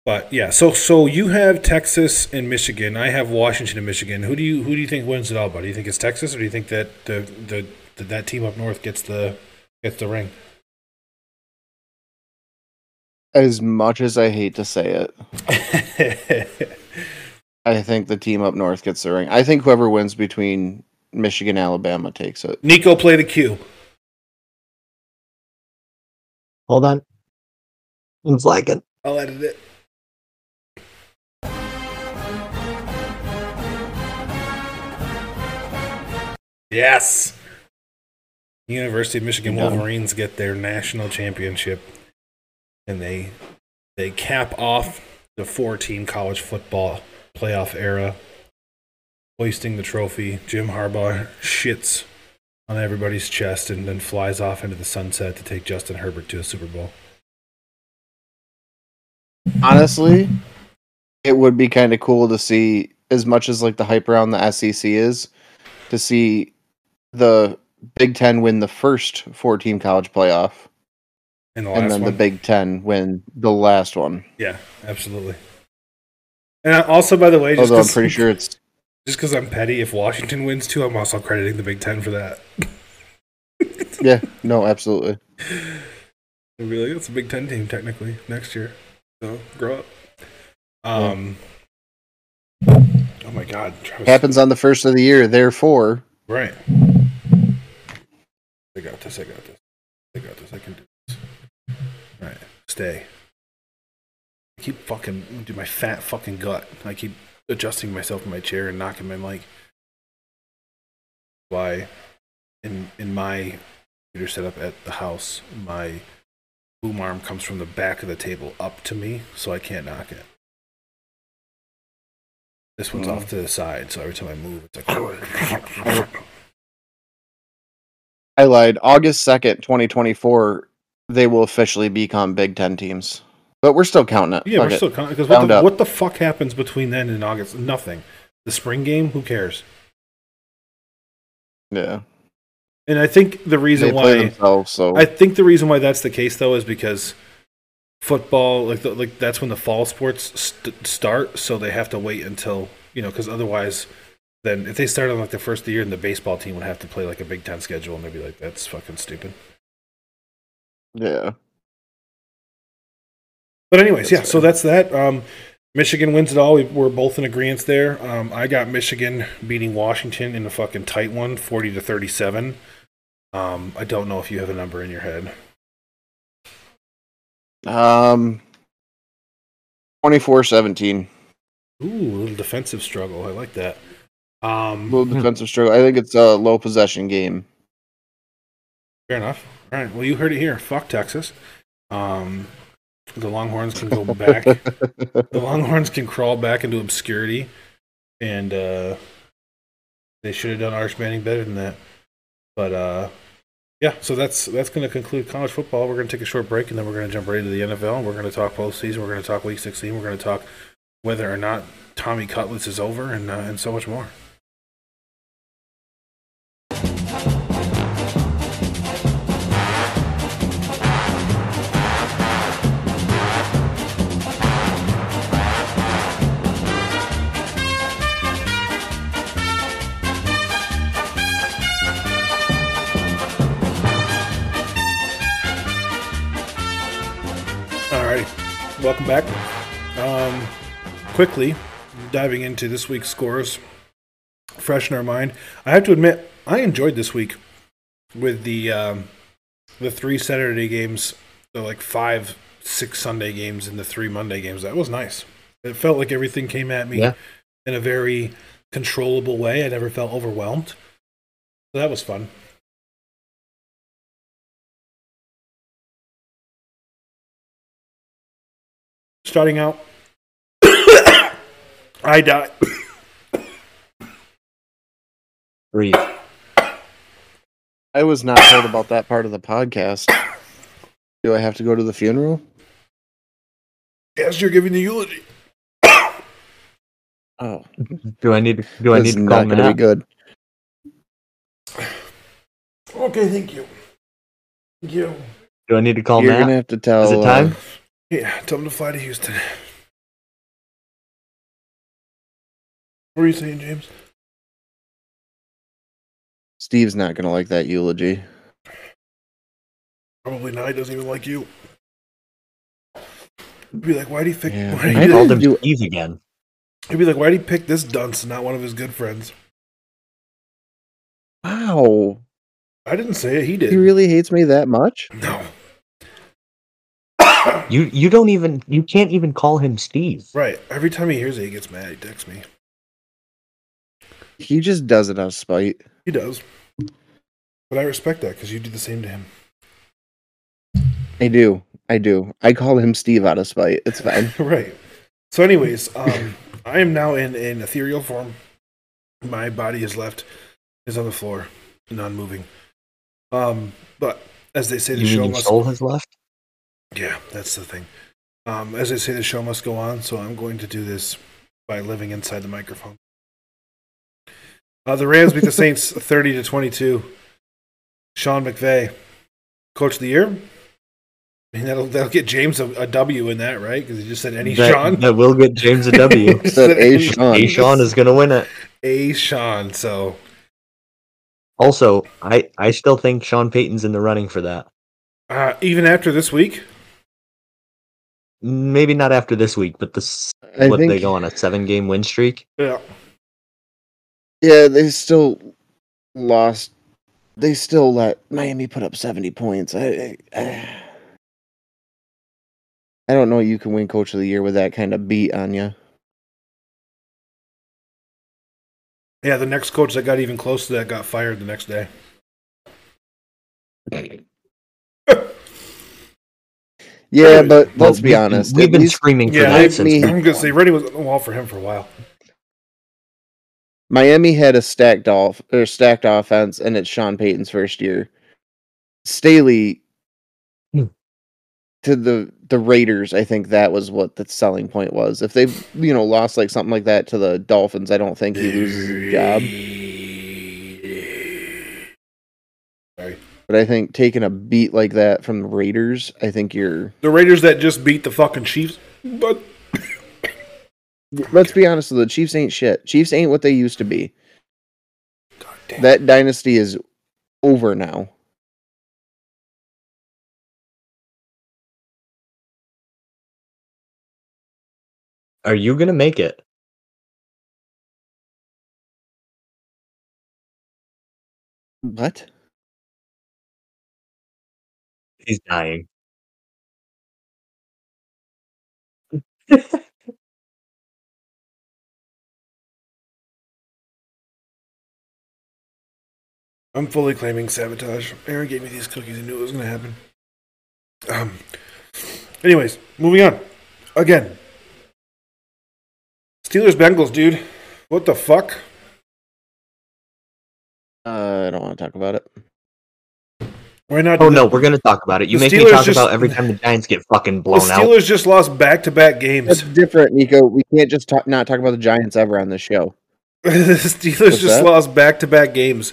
but yeah, so so you have Texas and Michigan. I have Washington and Michigan. Who do you who do you think wins it all? But do you think it's Texas, or do you think that the the, the that team up north gets the gets the ring? As much as I hate to say it, I think the team up north gets the ring. I think whoever wins between Michigan and Alabama takes it. Nico, play the cue. Hold on. I'm flagging. I'll edit it. Yes. University of Michigan. Wolverines get their national championship and they they cap off the four-team college football playoff era hoisting the trophy. Jim Harbaugh shits on everybody's chest and then flies off into the sunset to take Justin Herbert to a Super Bowl. Honestly, it would be kind of cool to see, as much as like the hype around the SEC is, to see the Big Ten win the first four-team college playoff in the and then one. the Big Ten win the last one. yeah, absolutely. And also, by the way, just Although I'm pretty sure it's just because I'm petty, if Washington wins too, I'm also crediting the Big Ten for that. yeah, no, absolutely. They'll be like, it's a Big Ten team technically next year. So grow up. Um. Oh my God, Travis. Happens on the first of the year, therefore. Right. I got this. I got this. I got this. I can do this. All right, stay. I keep fucking do my fat fucking gut. I keep adjusting myself in my chair and knocking my mic. Why? In in my computer setup at the house, my boom arm comes from the back of the table up to me, so I can't knock it. This one's Mm. off to the side, so every time I move, it's like. I lied. August 2nd, 2024, they will officially become Big Ten teams. But we're still counting it. Yeah, Fuck we're it. still counting because what the, what the fuck happens between then and August? Nothing. The spring game, who cares? Yeah. And I think the They reason play why themselves, so I think the reason why that's the case though is because football, like the, like that's when the fall sports st- start, so they have to wait until you know because otherwise, then if they start on like the first of the year, and the baseball team would have to play like a Big Ten schedule, and they'd be like, that's fucking stupid. yeah. But anyways, That's yeah. So that's that. Um, Michigan wins it all. We, we're both in agreement there. Um, I got Michigan beating Washington in a fucking tight one, forty to thirty-seven. Um, I don't know if you have a number in your head. Um 24-17. Ooh, a little defensive struggle. I like that. Um, Little defensive struggle. I think it's a low possession game. fair enough. All right. Well, you heard it here. Fuck Texas. Um, the Longhorns can go back. the Longhorns can crawl back into obscurity, and uh, they should have done Arch Manning better than that. But uh, yeah, so that's that's going to conclude college football. We're going to take a short break, and then we're going to jump right into the NFL. And We're going to talk postseason. We're going to talk Week 16. We're going to talk whether or not Tommy Cutlets is over, and uh, and so much more. Welcome back. Um, quickly diving into this week's scores, fresh in our mind. I have to admit, I enjoyed this week with the um, the three Saturday games, the like five, six Sunday games, and the three Monday games. That was nice. It felt like everything came at me Yeah. in a very controllable way. I never felt overwhelmed. So that was fun. Starting out, I die. Breathe. I was not told about that part of the podcast. Do I have to go to the funeral? Yes, you're giving the eulogy. Oh, Do I need to? Do I need is to call not going to be good. Okay, thank you. Thank you. Do I need to call You're Matt? going to have to tell. Is it uh, time? Yeah, tell him to fly to Houston. What were you saying, James? Steve's not going to like that eulogy. Probably not. He doesn't even like you. He'd be like, why do you pick? Yeah, Why do I I called him do- Steve again. he'd be like, why do you pick this dunce and not one of his good friends? Wow. I didn't say it. He did. He really hates me that much? no. You you don't even you can't even call him Steve. right. Every time he hears it, he gets mad. He texts me. He just does it out of spite. He does. But I respect that because you do the same to him. I do. I do. I call him Steve out of spite. It's fine. right. So, anyways, um, I am now in in ethereal form. My body is left is on the floor, non-moving. Um, but as they say, the You mean show your must. soul has left? Yeah, that's the thing. Um, as I say, the show must go on. So I'm going to do this by living inside the microphone. Uh, the Rams beat the Saints 30 to 22. Sean McVay, coach of the year. I mean, that'll that'll get James a, a W in that, right? Because he just said any that, Sean. that will get James a W. He Said A. any- Sean. A Sean is gonna win it. A Sean. So Also, I I still think Sean Payton's in the running for that. uh, even after this week, Maybe not after this week, but this I what think, they go on a seven game win streak. yeah, yeah, they still lost. They still let Miami put up 70 points. I, I, I don't know you can win coach of the year with that kind of beat on you. yeah. The next coach that got even close to that got fired the next day. Yeah, but Well, let's be we- honest. We've been least screaming for Yeah, that I since mean- I'm gonna say Reddy was on the wall for him for a while. Miami had a stacked off or stacked offense, and it's Sean Payton's first year. Staley Hmm. to the the Raiders, I think that was what the selling point was. If they you know lost like something like that to the Dolphins, I don't think he loses his job. But I think taking a beat like that from the Raiders, I think you're. The Raiders that just beat the fucking Chiefs, but Let's be honest, the Chiefs ain't shit. Chiefs ain't what they used to be. God damn. That dynasty is over now. Are you gonna make it? What? He's dying. I'm fully claiming sabotage. Aaron gave me these cookies and knew it was going to happen. Um. Anyways, moving on. Again. Steelers Bengals, dude. What the fuck? Uh, I don't want to talk about it. Why not? Oh do no, we're gonna talk about it. You The make me talk just- about every time the Giants get fucking The blown out. The Steelers just lost back-to-back games. That's different, Nico. We can't just talk, not talk about the Giants ever on this show. the Steelers What's just that? lost back-to-back games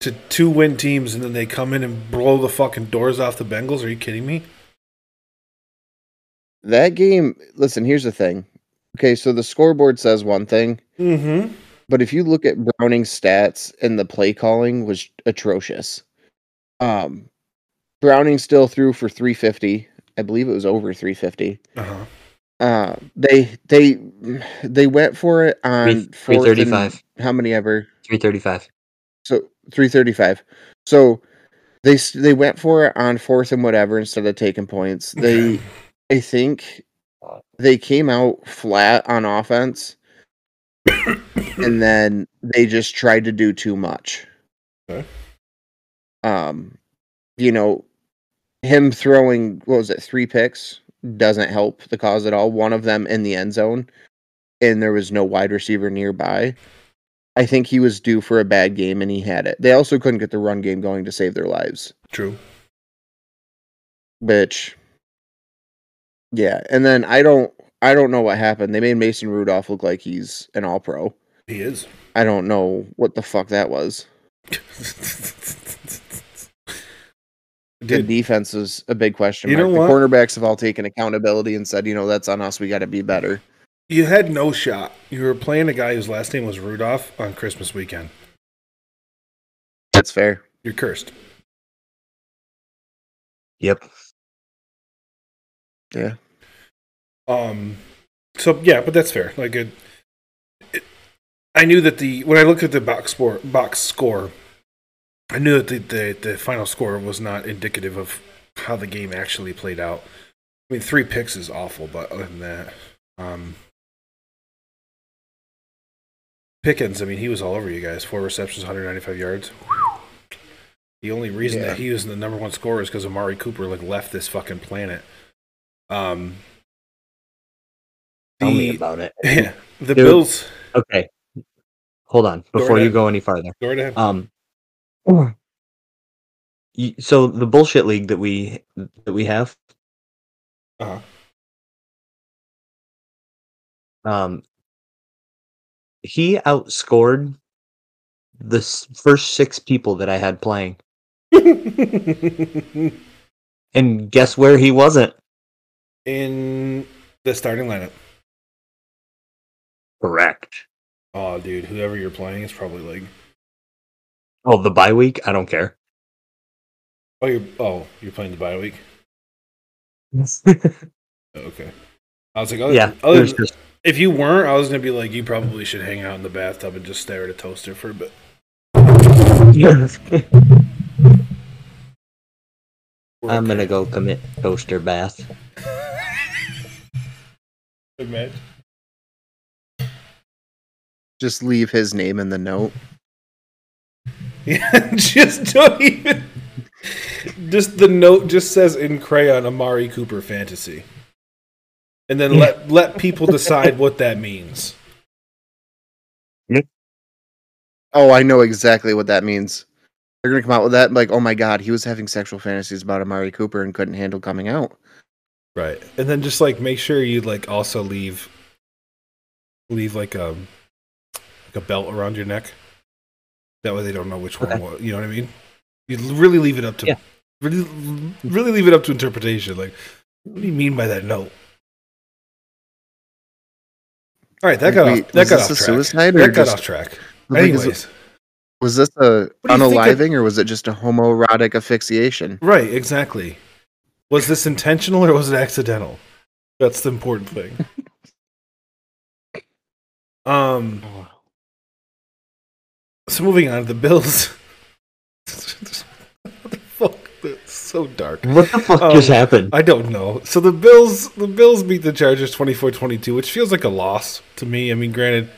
to two win teams, and then they come in and blow the fucking doors off the Bengals. Are you kidding me? That game, listen, here's the thing. Okay, so the scoreboard says one thing, Mm-hmm. but if you look at Browning's stats and the play calling was atrocious. Um Browning still threw for 350. I believe it was over 350. Uh-huh. Uh they they they went for it on Three fourth and how many ever? Three thirty five. So 335. So they they went for it on fourth and whatever instead of taking points. They I think they came out flat on offense and then they just tried to do too much. Okay. Um you know him throwing what was it three picks doesn't help the cause at all. One of them in the end zone and there was no wide receiver nearby. I think he was due for a bad game and he had it. They also couldn't get the run game going to save their lives, True. which yeah, and then I don't I don't know what happened. They made Mason Rudolph look like he's an all pro. He is. I don't know what the fuck that was. The defense is a big question You mark. know the what? cornerbacks have all taken accountability and said, you know, that's on us. We got to be better. you had no shot. You were playing a guy whose last name was Rudolph on Christmas weekend. That's fair. You're cursed. Yep. Yeah. Um. So yeah, but that's fair. Like it, it I knew that the when I looked at the box score, box score, I knew that the, the the final score was not indicative of how the game actually played out. I mean, three picks is awful, but other than that, um, Pickens. I mean, he was all over you guys. Four receptions, 195 yards. The only reason Yeah. that he was the number one scorer is because Amari Cooper like left this fucking planet. Um, Tell me about it. yeah, the Dude. Bills. Okay. Hold on before you go any farther. Go right ahead. Um. Y- So the bullshit league that we that we have. Uh-huh. Um. He outscored the s- first six people that I had playing. And guess where he wasn't? in the starting lineup. Correct. Oh, dude, whoever you're playing is probably like, Oh, the bye week? I don't care. oh, you're oh, you're playing the bye week. Oh, okay. I was like, other, yeah. other just- if you weren't, I was gonna be like, you probably should hang out in the bathtub and just stare at a toaster for a bit. I'm gonna go commit toaster bath. Imagine. Just leave his name in the note. Yeah, just don't even. Just the note just says in crayon Amari Cooper fantasy, and then let let people decide what that means. Oh, I know exactly what that means. They're gonna come out with that like, oh my god, he was having sexual fantasies about Amari Cooper and couldn't handle coming out. Right, and then just like make sure you like also leave leave like a like a belt around your neck. That way they don't know which one. Okay. You know what I mean? You really leave it up to Yeah. really really leave it up to interpretation. Like, what do you mean by that note? All right, that got Wait, off. That was got this off a track. suicide or that got off track. Like, Anyways, Was this a do you think of- or was it just a homoerotic asphyxiation? right? Exactly. Was this intentional or was it accidental? That's the important thing. um. So moving on to the Bills. what the fuck? That's so dark. What the fuck Um, just happened? I don't know. So the Bills the Bills beat the Chargers 24-22, which feels like a loss to me. I mean, granted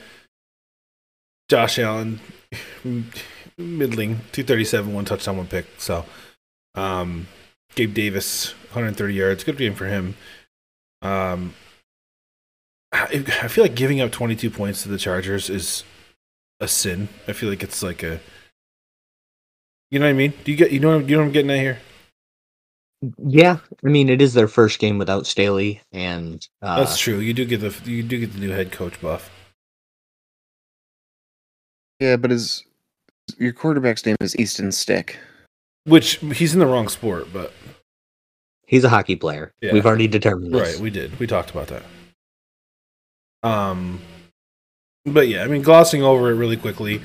Josh Allen middling 237 one touchdown one pick. So um Gabe Davis 130 yards. Good game for him. Um I, I feel like giving up 22 points to the Chargers is a sin. I feel like it's like a you know what I mean? Do you get you know what, you know what I'm getting at here? Yeah, I mean it is their first game without Staley, and uh, That's true. You do get the you do get the new head coach buff. Yeah, but his your quarterback's name is Easton Stick. Which he's in the wrong sport, but he's a hockey player. Yeah. We've already determined this. right, we did. We talked about that. Um but yeah, I mean glossing over it really quickly.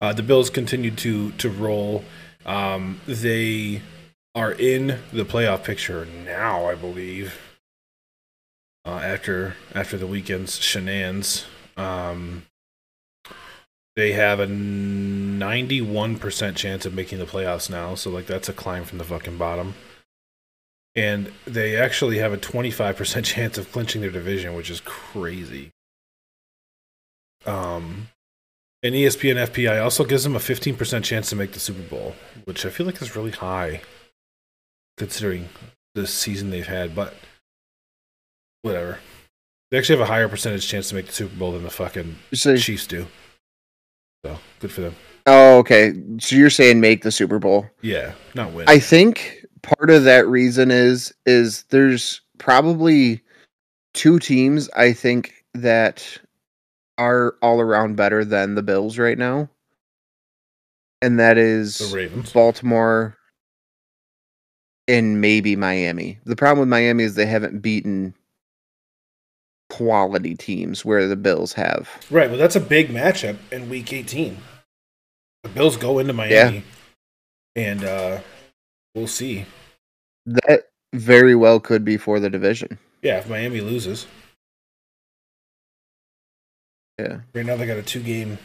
Uh the Bills continued to to roll. Um they are in the playoff picture now, I believe. Uh after after the weekend's shenanigans. Um they have a 91% chance of making the playoffs now, so like that's a climb from the fucking bottom. And they actually have a 25% chance of clinching their division, which is crazy. Um, and ESPN FPI also gives them a 15% chance to make the Super Bowl, which I feel like is really high considering the season they've had, but whatever. They actually have a higher percentage chance to make the Super Bowl than the fucking So, Chiefs do. So good for them. oh, okay. So you're saying make the Super Bowl? Yeah, not win. I think part of that reason is is there's probably two teams I think that are all around better than the Bills right now. And that is. Baltimore and maybe Miami. The problem with Miami is they haven't beaten quality teams where the Bills have. Right, well, that's a big matchup in Week 18. The Bills go into Miami, and uh, we'll see. That very well could be for the division. Yeah, if Miami loses, Yeah. right now they got a two game,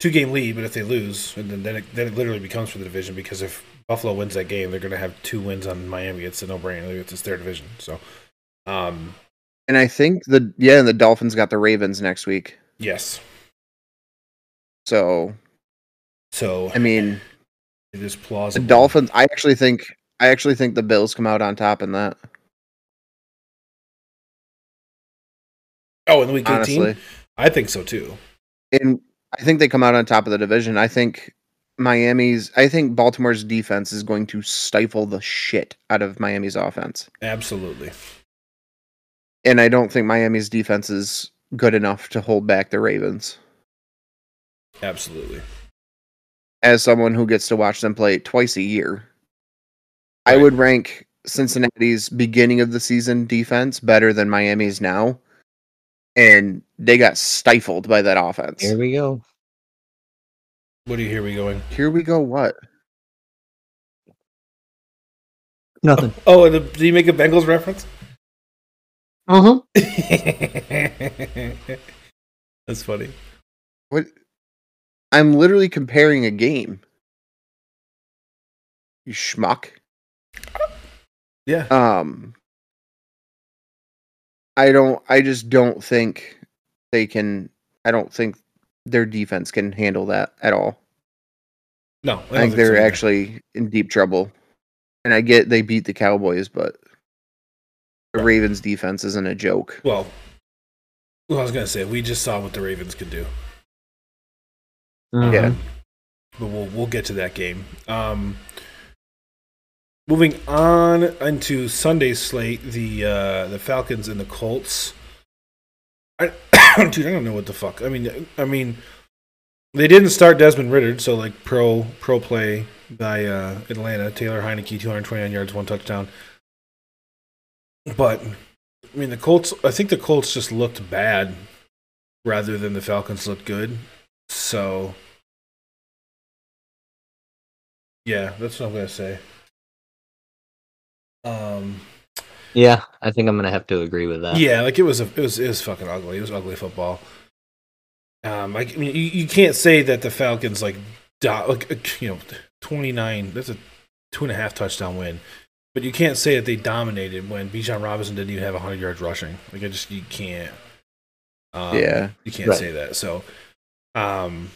two game lead. But if they lose, and then then it, then it literally becomes for the division because if Buffalo wins that game, they're going to have two wins on Miami. It's a no brainer. It's, their division. So, um, And I think the yeah, and the Dolphins got the Ravens next week. yes. So So I mean it is the plausible. Dolphins I actually think I actually think the Bills come out on top in that. Oh, in the Week 18, Honestly. I think so too. And I think they come out on top of the division. I think Miami's I think Baltimore's defense is going to stifle the shit out of Miami's offense. Absolutely. And I don't think Miami's defense is good enough to hold back the Ravens. Absolutely. As someone who gets to watch them play twice a year, I would rank Cincinnati's beginning of the season defense better than Miami's now, and they got stifled by that offense. Here we go. What do you hear we going? Here we go. What? Nothing. Oh, and the, did you make a Bengals reference? Uh huh. That's funny. What? I'm literally comparing a game. You schmuck. Yeah. Um, I don't. I just don't think they can. I don't think their defense can handle that at all. No, I, I, don't think they're either. actually in deep trouble. And I get they beat the Cowboys, but the Right. Ravens defense isn't a joke. Well, well, I was gonna say we just saw what the Ravens could do. Yeah. Um, but we'll we'll get to that game. Um, moving on into Sunday's slate, the uh, the Falcons and the Colts. I, dude, I don't know what the fuck. I mean, I mean, they didn't start Desmond Ridder, so like pro pro play by uh, Atlanta. Taylor Heinicke, two hundred twenty nine yards, one touchdown. But I mean, the Colts. I think the Colts just looked bad rather than the Falcons looked good. So, yeah, that's what I'm gonna say. Um, Yeah, I think I'm gonna have to agree with that. yeah, like it was a, it was it was fucking ugly. It was ugly football. Um, like I mean, you, you can't say that the Falcons like do, like uh, you know 29. That's a two and a half touchdown win, but you can't say that they dominated when Bijan Robinson didn't even have 100 yards rushing. Like I just you can't. Um, yeah. you can't Right. say that. So, um,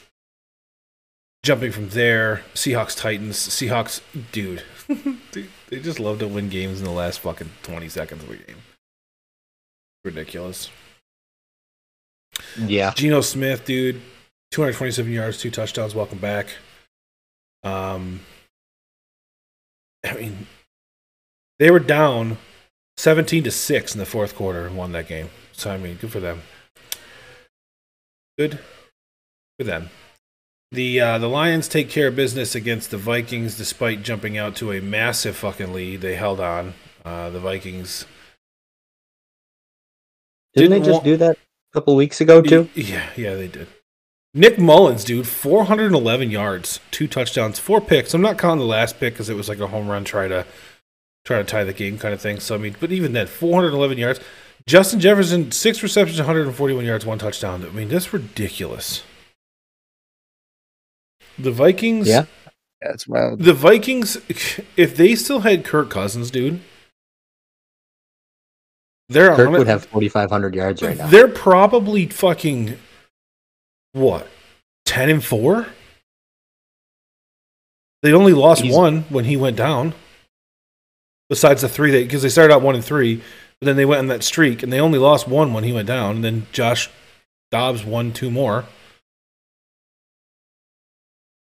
jumping from there, Seahawks Titans. Seahawks, dude, they, they just love to win games in the last fucking twenty seconds of a game. Ridiculous. Yeah. Geno Smith, dude, two hundred twenty-seven yards, two touchdowns. Welcome back. Um, I mean, they were down seventeen to six in the fourth quarter and won that game. So I mean, good for them. Good for them. The uh, the Lions take care of business against the Vikings despite jumping out to a massive fucking lead. They held on. Uh, the Vikings Didn't, Didn't they just wa- do that a couple weeks ago too? Yeah, yeah, they did. Nick Mullens, dude, 411 yards, two touchdowns, four picks. I'm not counting the last pick because it was like a home run, try to try to tie the game kind of thing. So I mean, but even then, 411 yards. Justin Jefferson, six receptions, 141 yards, one touchdown. I mean, that's ridiculous. The Vikings, Yeah. That's wild. the Vikings, if they still had Kirk Cousins, dude, they're Kirk on would have 4,500 yards right now. they're probably fucking what ten and four. They only lost He's- one when he went down. Besides the three, they because they started out one and three, but then they went on that streak, and they only lost one when he went down. And then Josh Dobbs won two more.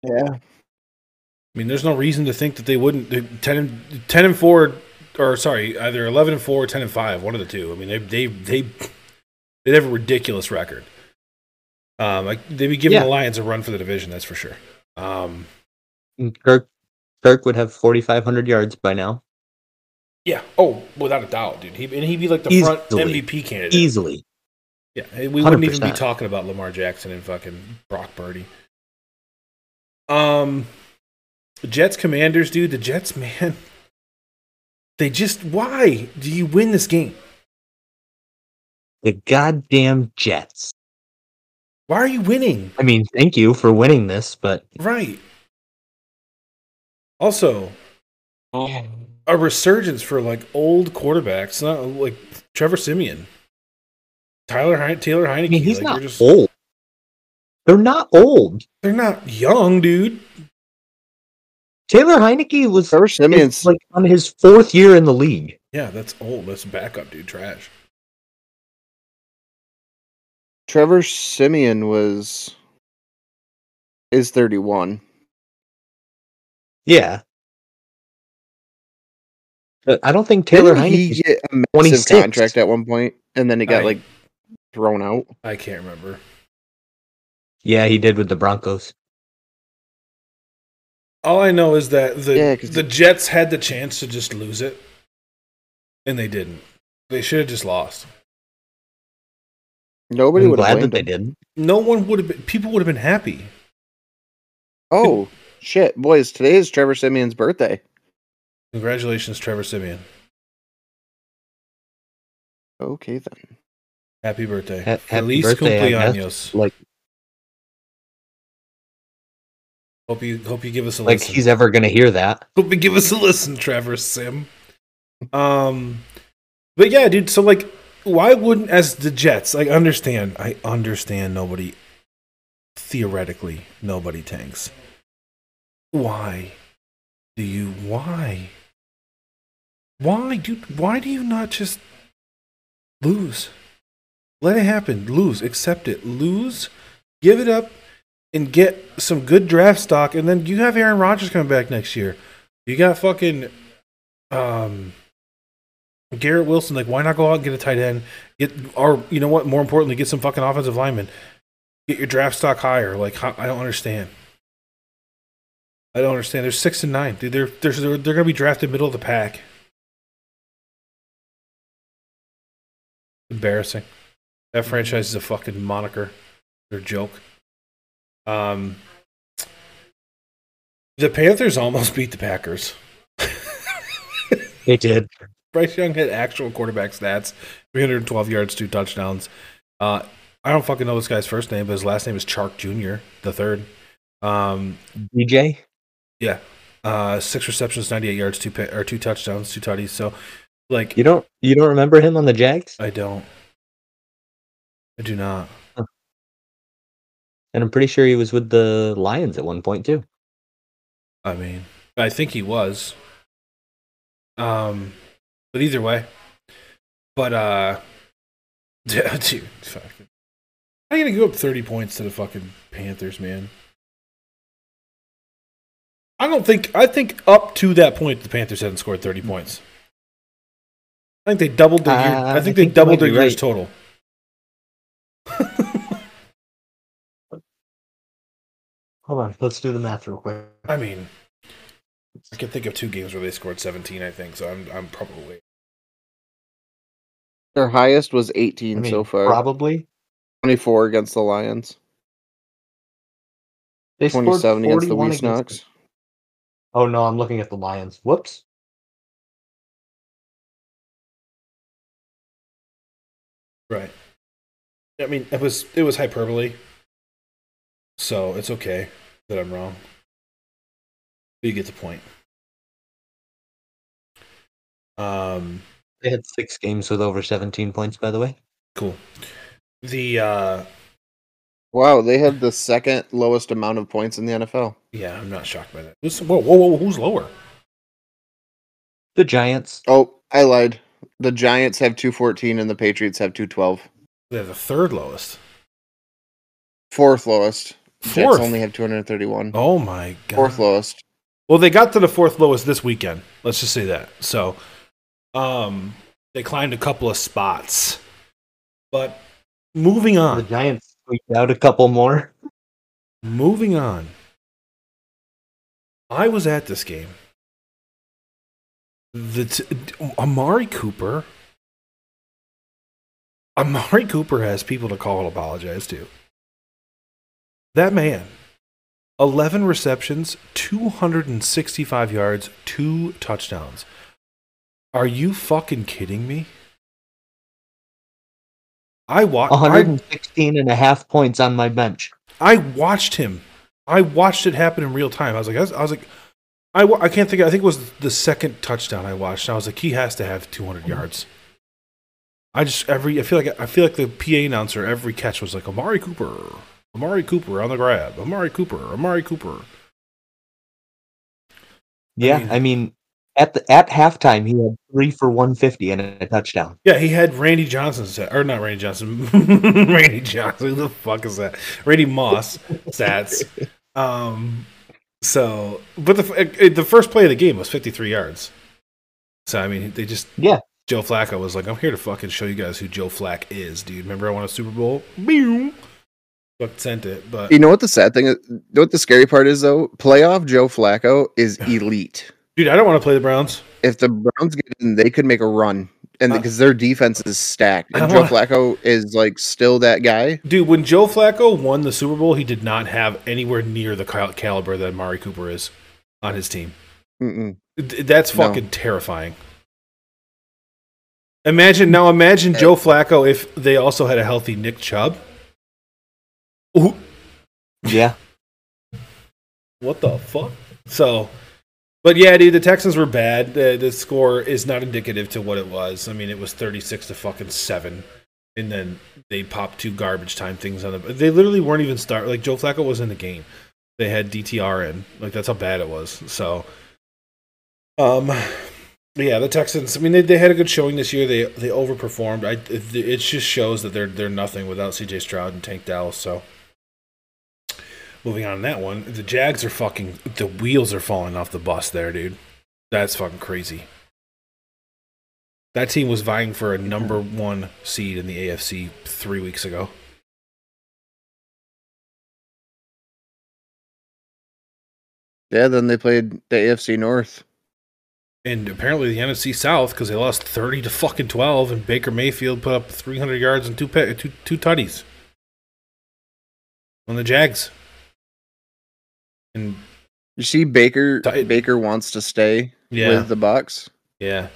Yeah. I mean, there's no reason to think that they wouldn't. they- Ten and ten and four, or sorry, either eleven and four, or ten and five, one of the two. I mean, they they they they have a ridiculous record. Um, like they'd be giving Yeah. the Lions a run for the division, that's for sure. Um, Kirk Kirk would have 4,500 yards by now. yeah. Oh, without a doubt, dude. He and he'd be like the front MVP candidate. Easily. Yeah, and we wouldn't even be talking about Lamar Jackson and fucking Brock Purdy. Um, Jets Commanders, dude. The Jets, man. They just why do you win this game? The goddamn Jets. Why are you winning? I mean, thank you for winning this, but Right. Also, a resurgence for like old quarterbacks, not like Trevor Siemian, Tyler Hein- Taylor Heinicke. I mean, he's like, not just old. They're not old. they're not young, dude. Taylor Heinicke was Trevor is, Siemian's like on his fourth year in the league. Yeah, that's old. That's backup, dude. Trash. Trevor Siemian was is 31. Yeah. But I don't think Taylor Didn't he Heinicke. get a massive 26. contract at one point and then it got I- like thrown out? I can't remember. Yeah, he did with the Broncos. All I know is that the Yeah, 'cause the Jets had the chance to just lose it, and they didn't. They should have just lost. Nobody I'm would have glad blamed that they didn't. No one would have been. People would have been happy. Oh shit, boys! Today is Trevor Siemian's birthday. Congratulations, Trevor Siemian. Okay then. Happy birthday. Ha- happy Feliz birthday, cumpleaños. Like Hope you hope you give us a listen. like listen. he's ever gonna hear that. Hope you give us a listen, Trevor Sim. Um, but yeah, dude. So like, why wouldn't as the Jets? Like, understand? I understand. Nobody, theoretically, nobody tanks. Why do you? Why? Why, dude? Why do you not just lose? Let it happen. Lose. Accept it. Lose. Give it up and get some good draft stock, and then you have Aaron Rodgers coming back next year. You got fucking um Garrett Wilson. Like, why not go out and get a tight end? Get or you know what? More importantly, get some fucking offensive linemen. Get your draft stock higher. Like, I don't understand. I don't understand. They're six and nine, dude. They're they're they're, they're gonna be drafted middle of the pack. Embarrassing. That franchise is a fucking moniker. They're a joke. Um, the Panthers almost beat the Packers. They did. Bryce Young had actual quarterback stats: 312 yards, two touchdowns. Uh, I don't fucking know this guy's first name, but his last name is Chark Jr. the third. Um, DJ. yeah, uh, six receptions, 98 yards, two pa- or two touchdowns, two tutties. So, like, You don't you don't remember him on the Jags? I don't, I do not. And I'm pretty sure he was with the Lions at one point too. I mean, I think he was. Um, but either way, but uh, yeah, dude, fucking, how you gonna go up thirty points to the fucking Panthers, man? I don't think. I think up to that point, the Panthers hadn't scored thirty points. I think they doubled their. Uh, I I think they think doubled their years right. total. Hold on, let's do the math real quick. I mean, I can think of two games where they scored seventeen. I think so. I'm. I'm probably. Their highest was I 18 mean, so far. probably 24 against the Lions. they scored 27 against the 41 Wee Snocks. Oh no, I'm looking at the Lions. Whoops. Right. I mean, it was it was hyperbole, so it's okay that I'm wrong. You get the point. Um, They had six games with over 17 points, by the way. cool. The uh, Wow, they had the second lowest amount of points in the NFL. yeah, I'm not shocked by that. Who's, whoa, whoa, whoa, who's lower? The Giants. Oh, I lied. The Giants have 214 and the Patriots have 212. They're the third lowest. Fourth lowest. Fourth. Jets only have 231. Oh my god. Fourth lowest. Well, they got to the fourth lowest this weekend. Let's just say that. So, um, they climbed a couple of spots. But moving on. The. Giants squeaked out a couple more. Moving on. I was at this game. The t- Amari Cooper. Amari Cooper has people to call and apologize to. That man, 11 receptions, 265 yards, two touchdowns. Are you fucking kidding me? I watched. 116 and a half points on my bench. I watched him. I watched it happen in real time. I was like, I was, I was like, I, I can't think. I think it was the second touchdown I watched. I was like, he has to have 200 yards. I just every I feel like I feel like the PA announcer every catch was like Amari Cooper, Amari Cooper on the grab, Amari Cooper, Amari Cooper. Yeah, mean- I mean, at the at halftime he had three for 150 and a touchdown. Yeah, he had Randy Johnson stat, or not Randy Johnson, Randy Johnson. Who the fuck is that? Randy Moss stats. Um, so, but the the first play of the game was 53 yards. So I mean, they just Yeah. Joe Flacco was like, "I'm here to fucking show you guys who Joe Flack is, dude. Remember I won a Super Bowl? Boom. Sent it, but You know what the sad thing is? You know what the scary part is though? Playoff Joe Flacco is elite. Dude, I don't want to play the Browns. If the Browns get in, they could make a run, and Uh, because their defense is stacked, and Joe wanna- Flacco is like still that guy. Dude, when Joe Flacco won the Super Bowl, he did not have anywhere near the cal- caliber that Mari Cooper is on his team. Mm-mm. That's No. fucking terrifying. Imagine now. Imagine Joe Flacco if they also had a healthy Nick Chubb. Ooh, Yeah. what the fuck? So, but yeah, dude, the Texans were bad. The, the score is not indicative to what it was. I mean, it was thirty-six to fucking seven, and then they popped two garbage time things on the. They literally weren't even start. Like Joe Flacco was in the game. They had DTR in. Like that's how bad it was. So, um, yeah, the Texans. I mean, they, they had a good showing this year. They they overperformed. I it, it just shows that they're they're nothing without C.J. Stroud and Tank Dallas. So. Moving on to that one, the Jags are fucking. The wheels are falling off the bus there, dude. That's fucking crazy. That team was vying for a number one seed in the AFC three weeks ago. Yeah, then they played the AFC North. And apparently the NFC South because they lost thirty to fucking twelve, and Baker Mayfield put up three hundred yards and two pe- two two tutties on the Jags. And You see, Baker. Baker wants to stay yeah, with the Bucs. yeah.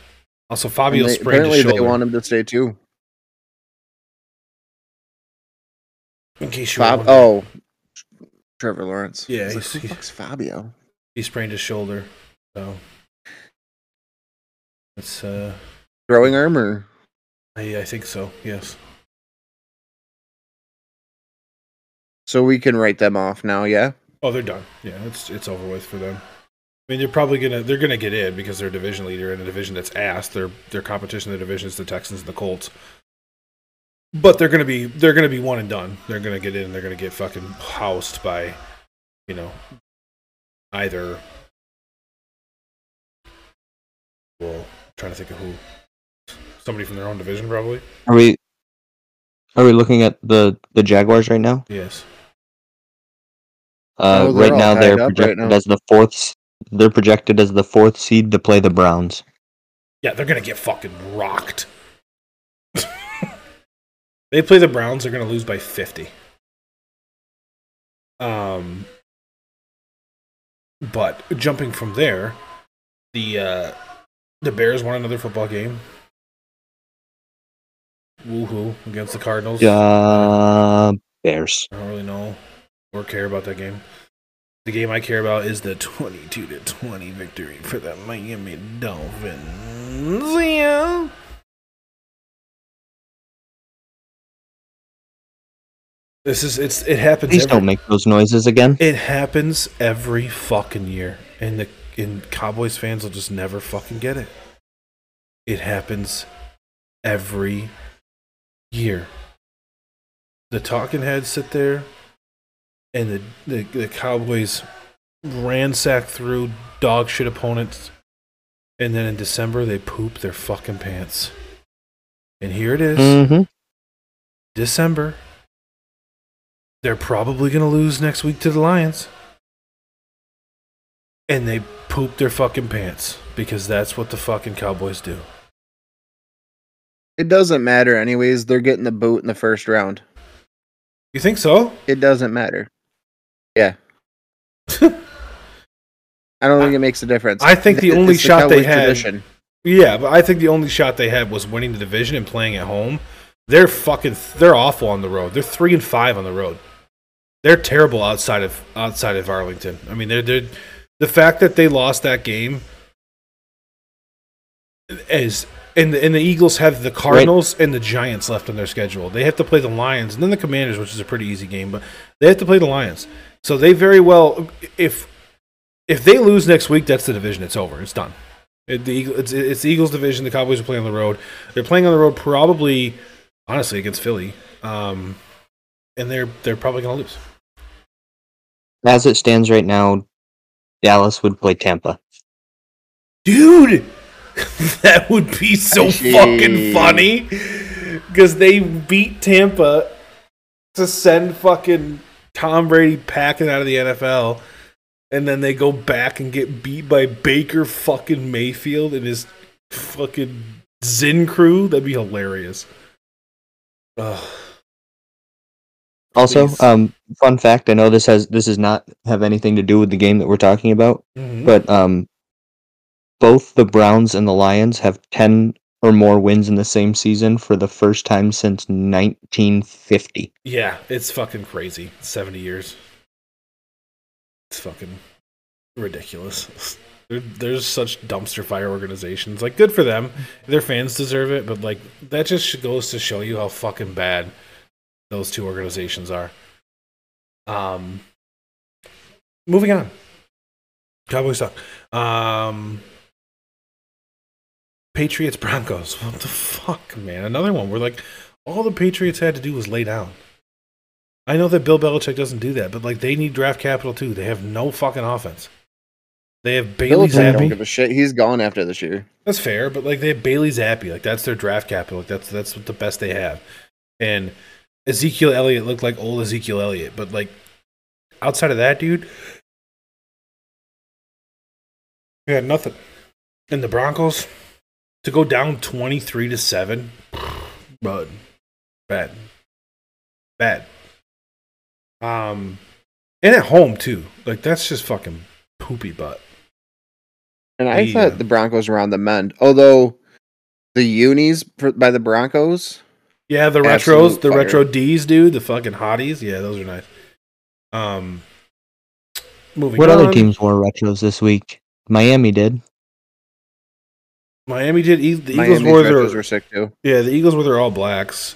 Also, Fabio they- sprained apparently, his they want him to stay too. in case you oh, Trevor Lawrence. Yeah, like, he's- fuck's Fabio? he sprained his shoulder. So it's uh Throwing arm or I, I think so, yes. so we can write them off now. Yeah. Oh, they're done. Yeah, it's it's over with for them. I mean, they're probably gonna they're gonna get in because they're division leader in a division that's ass. Their their competition in the division is the Texans and the Colts. But they're gonna be they're gonna be one and done. They're gonna get in. They're gonna get fucking housed by, you know, either. Well, I'm trying to think of who. Somebody from their own division, probably. Are we are we looking at the the Jaguars right now? Yes. Uh, Oh, they're right now they're up right projected now. as the fourth. They're projected as the fourth seed to play the Browns. Yeah, they're gonna get fucking rocked. they play the Browns, they're gonna lose by fifty. Um, but jumping from there, the uh, the Bears won another football game. Woohoo against the Cardinals. Uh, Bears. I don't really know or care about that game. The game I care about is the 22 to 20 victory for the Miami Dolphins. Yeah. This is it's it happens Please every, don't make those noises again. it happens every fucking year and the and Cowboys fans will just never fucking get it. It happens every year. The talking heads sit there and the, the, the Cowboys ransack through dog shit opponents. And then in December, they poop their fucking pants. And here it is Mm-hmm. December. They're probably going to lose next week to the Lions. And they poop their fucking pants because that's what the fucking Cowboys do. It doesn't matter, anyways. They're getting the boot in the first round. You think so? It doesn't matter. Yeah. I don't think it makes a difference. I think the only it's shot they had- tradition. Yeah, but I think the only shot they had was winning the division and playing at home. They're fucking they're awful on the road. They're three and five on the road. They're terrible outside of outside of Arlington. I mean, they're, they're the fact that they lost that game is and the, and the Eagles have the Cardinals and the Giants left on their schedule. They have to play the Lions and then the Commanders, which is a pretty easy game, but they have to play the Lions. So they very well if if they lose next week, that's the division. It's over. It's done. It, the it's, it's the Eagles division. The Cowboys are playing on the road. They're playing on the road probably, honestly, against Philly, um, and they're they're probably going to lose. As it stands right now, Dallas would play Tampa. Dude, that would be so fucking funny because they beat Tampa to send fucking Tom Brady packing out of the NFL, and then they go back and get beat by Baker fucking Mayfield and his fucking Zin crew. That'd be hilarious. Ugh. Also, um, fun fact: I know this has this does not have anything to do with the game that we're talking about, Mhm. but um, both the Browns and the Lions have ten or more wins in the same season for the first time since 1950. Yeah, it's fucking crazy. 70 years. It's fucking ridiculous. There's such dumpster fire organizations. Like, good for them. Their fans deserve it, but, like, that just goes to show you how fucking bad those two organizations are. Um, moving on. Cowboys suck. Um, Patriots Broncos. What the fuck, man? Another one where, like, all the Patriots had to do was lay down. I know that Bill Belichick doesn't do that, but like they need draft capital too. They have no fucking offense. They have Bailey Belichick don't give a shit. He's gone after this year. That's fair, but like they have Bailey Zappe. Like that's their draft capital. Like that's that's what the best they have. And Ezekiel Elliott looked like old Ezekiel Elliott, but like outside of that, dude, we had nothing. And the Broncos to go down twenty three to seven, bud, bad, bad. Um, and at home too. Like that's just fucking poopy butt. And I Yeah. thought the Broncos were on the mend. Although the unis for, by the Broncos, Yeah, the retros, the fire. retro D's, dude, the fucking hotties. Yeah, those are nice. Um, moving What on. other teams wore retros this week? Miami did. Miami did. E- The Eagles Miami's wore their retros were sick too. yeah. The Eagles wore their all blacks.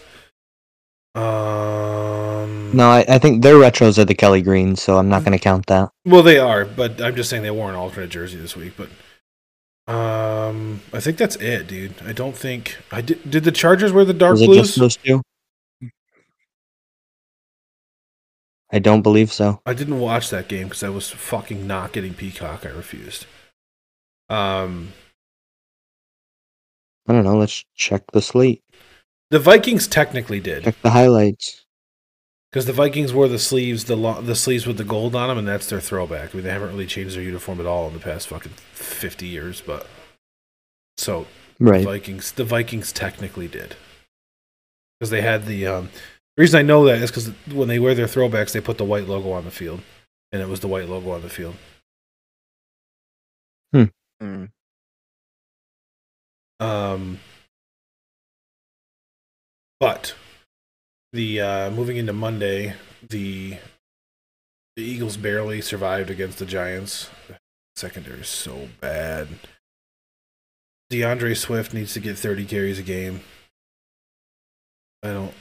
Um, No, I, I think their retros are the Kelly Greens, so I'm not going to count that. well, they are, but I'm just saying they wore an alternate jersey this week. But um, I think that's it, dude. I don't think I did. Did the Chargers wear the dark Was it blues? just those two? I don't believe so. I didn't watch that game because I was fucking not getting Peacock. I refused. Um, I don't know. Let's check the slate. the Vikings technically did. Check the highlights. Because the Vikings wore the sleeves, the lo- the sleeves with the gold on them, and that's their throwback. I mean, they haven't really changed their uniform at all in the past fucking fifty years. But so Right. the Vikings, the Vikings technically did, because they had the um, reason I know that is because when they wear their throwbacks, they put the white logo on the field, and it was the white logo on the field. Mm. Um, but the uh, moving into Monday, the the Eagles barely survived against the Giants. Secondary is so bad. D'Andre Swift needs to get 30 carries a game. I don't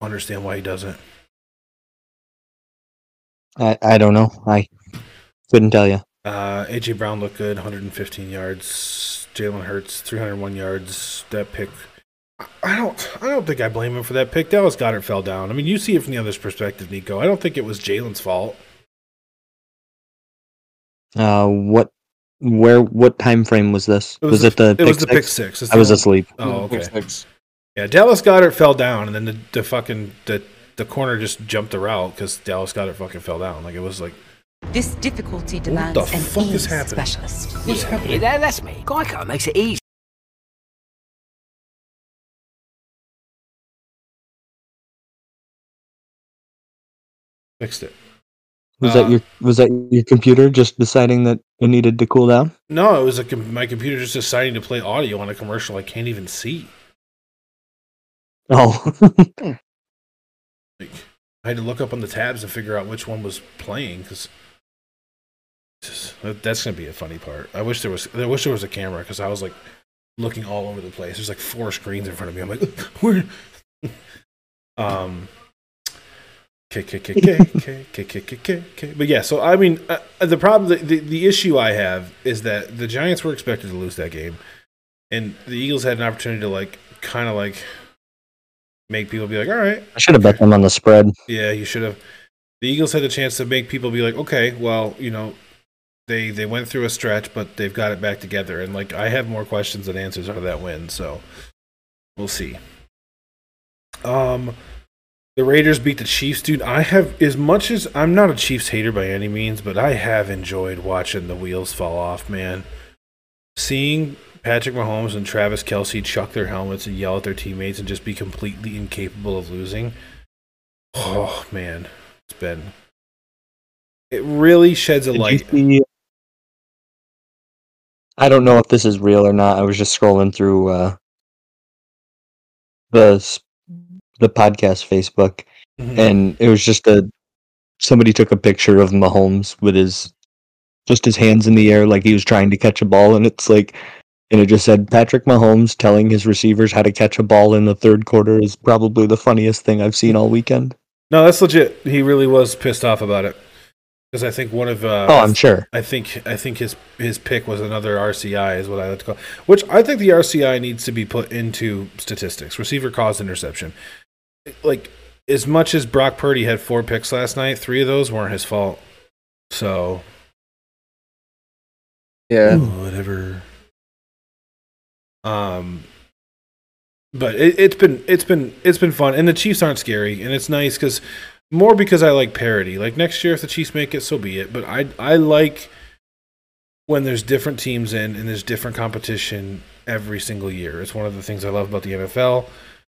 understand why he doesn't. I, I don't know. I couldn't tell you. Uh, AJ Brown looked good, 115 yards. Jalen Hurts, 301 yards. That pick, I- I don't, I don't think I blame him for that pick. Dallas Goedert fell down. I mean, you see it from the other's perspective, Nico. I don't think it was Jalen's fault. Uh, what, where, what time frame was this? It was, it the it pick was the pick six? six. It's I was one- asleep. Oh, okay. Six. Yeah, Dallas Goedert fell down, and then the, the fucking the the corner just jumped the route because Dallas Goedert fucking fell down. Like it was like, This difficulty the demands an fuck is happening? specialist. what's Yeah, happening? that, that's me. Geico makes it easy. Fixed it. Was Uh, that your, was that your computer just deciding that it needed to cool down? No, it was a, com- my computer just deciding to play audio on a commercial I can't even see. Oh, Like, I had to look up on the tabs and figure out which one was playing because that's gonna be a funny part. I wish there was. I wish there was a camera because I was like looking all over the place. There's like four screens in front of me. I'm like, where? um. K K K K K K K K K K. But yeah, so I mean, uh, the problem, the, the the issue I have is that the Giants were expected to lose that game, and the Eagles had an opportunity to like kind of like make people be like, all right, I should have bet them on the spread. yeah, you should have. The Eagles had a chance to make people be like, okay, well, you know, they they went through a stretch, but they've got it back together. And like, I have more questions than answers out of that win, so we'll see. Um, The Raiders beat the Chiefs, dude. I have as much as I'm not a Chiefs hater by any means, but I have enjoyed watching the wheels fall off, man. Seeing Patrick Mahomes and Travis Kelce chuck their helmets and yell at their teammates and just be completely incapable of losing. Oh man, it's been. It really sheds a Did you light. see- I don't know if this is real or not. I was just scrolling through uh, the the podcast Facebook, Mhm. and it was just a somebody took a picture of Mahomes with his just his hands in the air like he was trying to catch a ball, and it's like, and it just said Patrick Mahomes telling his receivers how to catch a ball in the third quarter is probably the funniest thing I've seen all weekend. No, that's legit. He really was pissed off about it because I think one of uh, Oh, I'm sure. I think I think his his pick was another RCI is what I like to call, which I think the RCI needs to be put into statistics. Receiver caused interception. Like as much as Brock Purdy had four picks last night, three of those weren't his fault. So Yeah. whatever. Um, but it, it's been it's been it's been fun, and the Chiefs aren't scary, and it's nice because more because I like parity. Like next year, if the Chiefs make it, so be it. But I I like when there's different teams in and there's different competition every single year. It's one of the things I love about the NFL.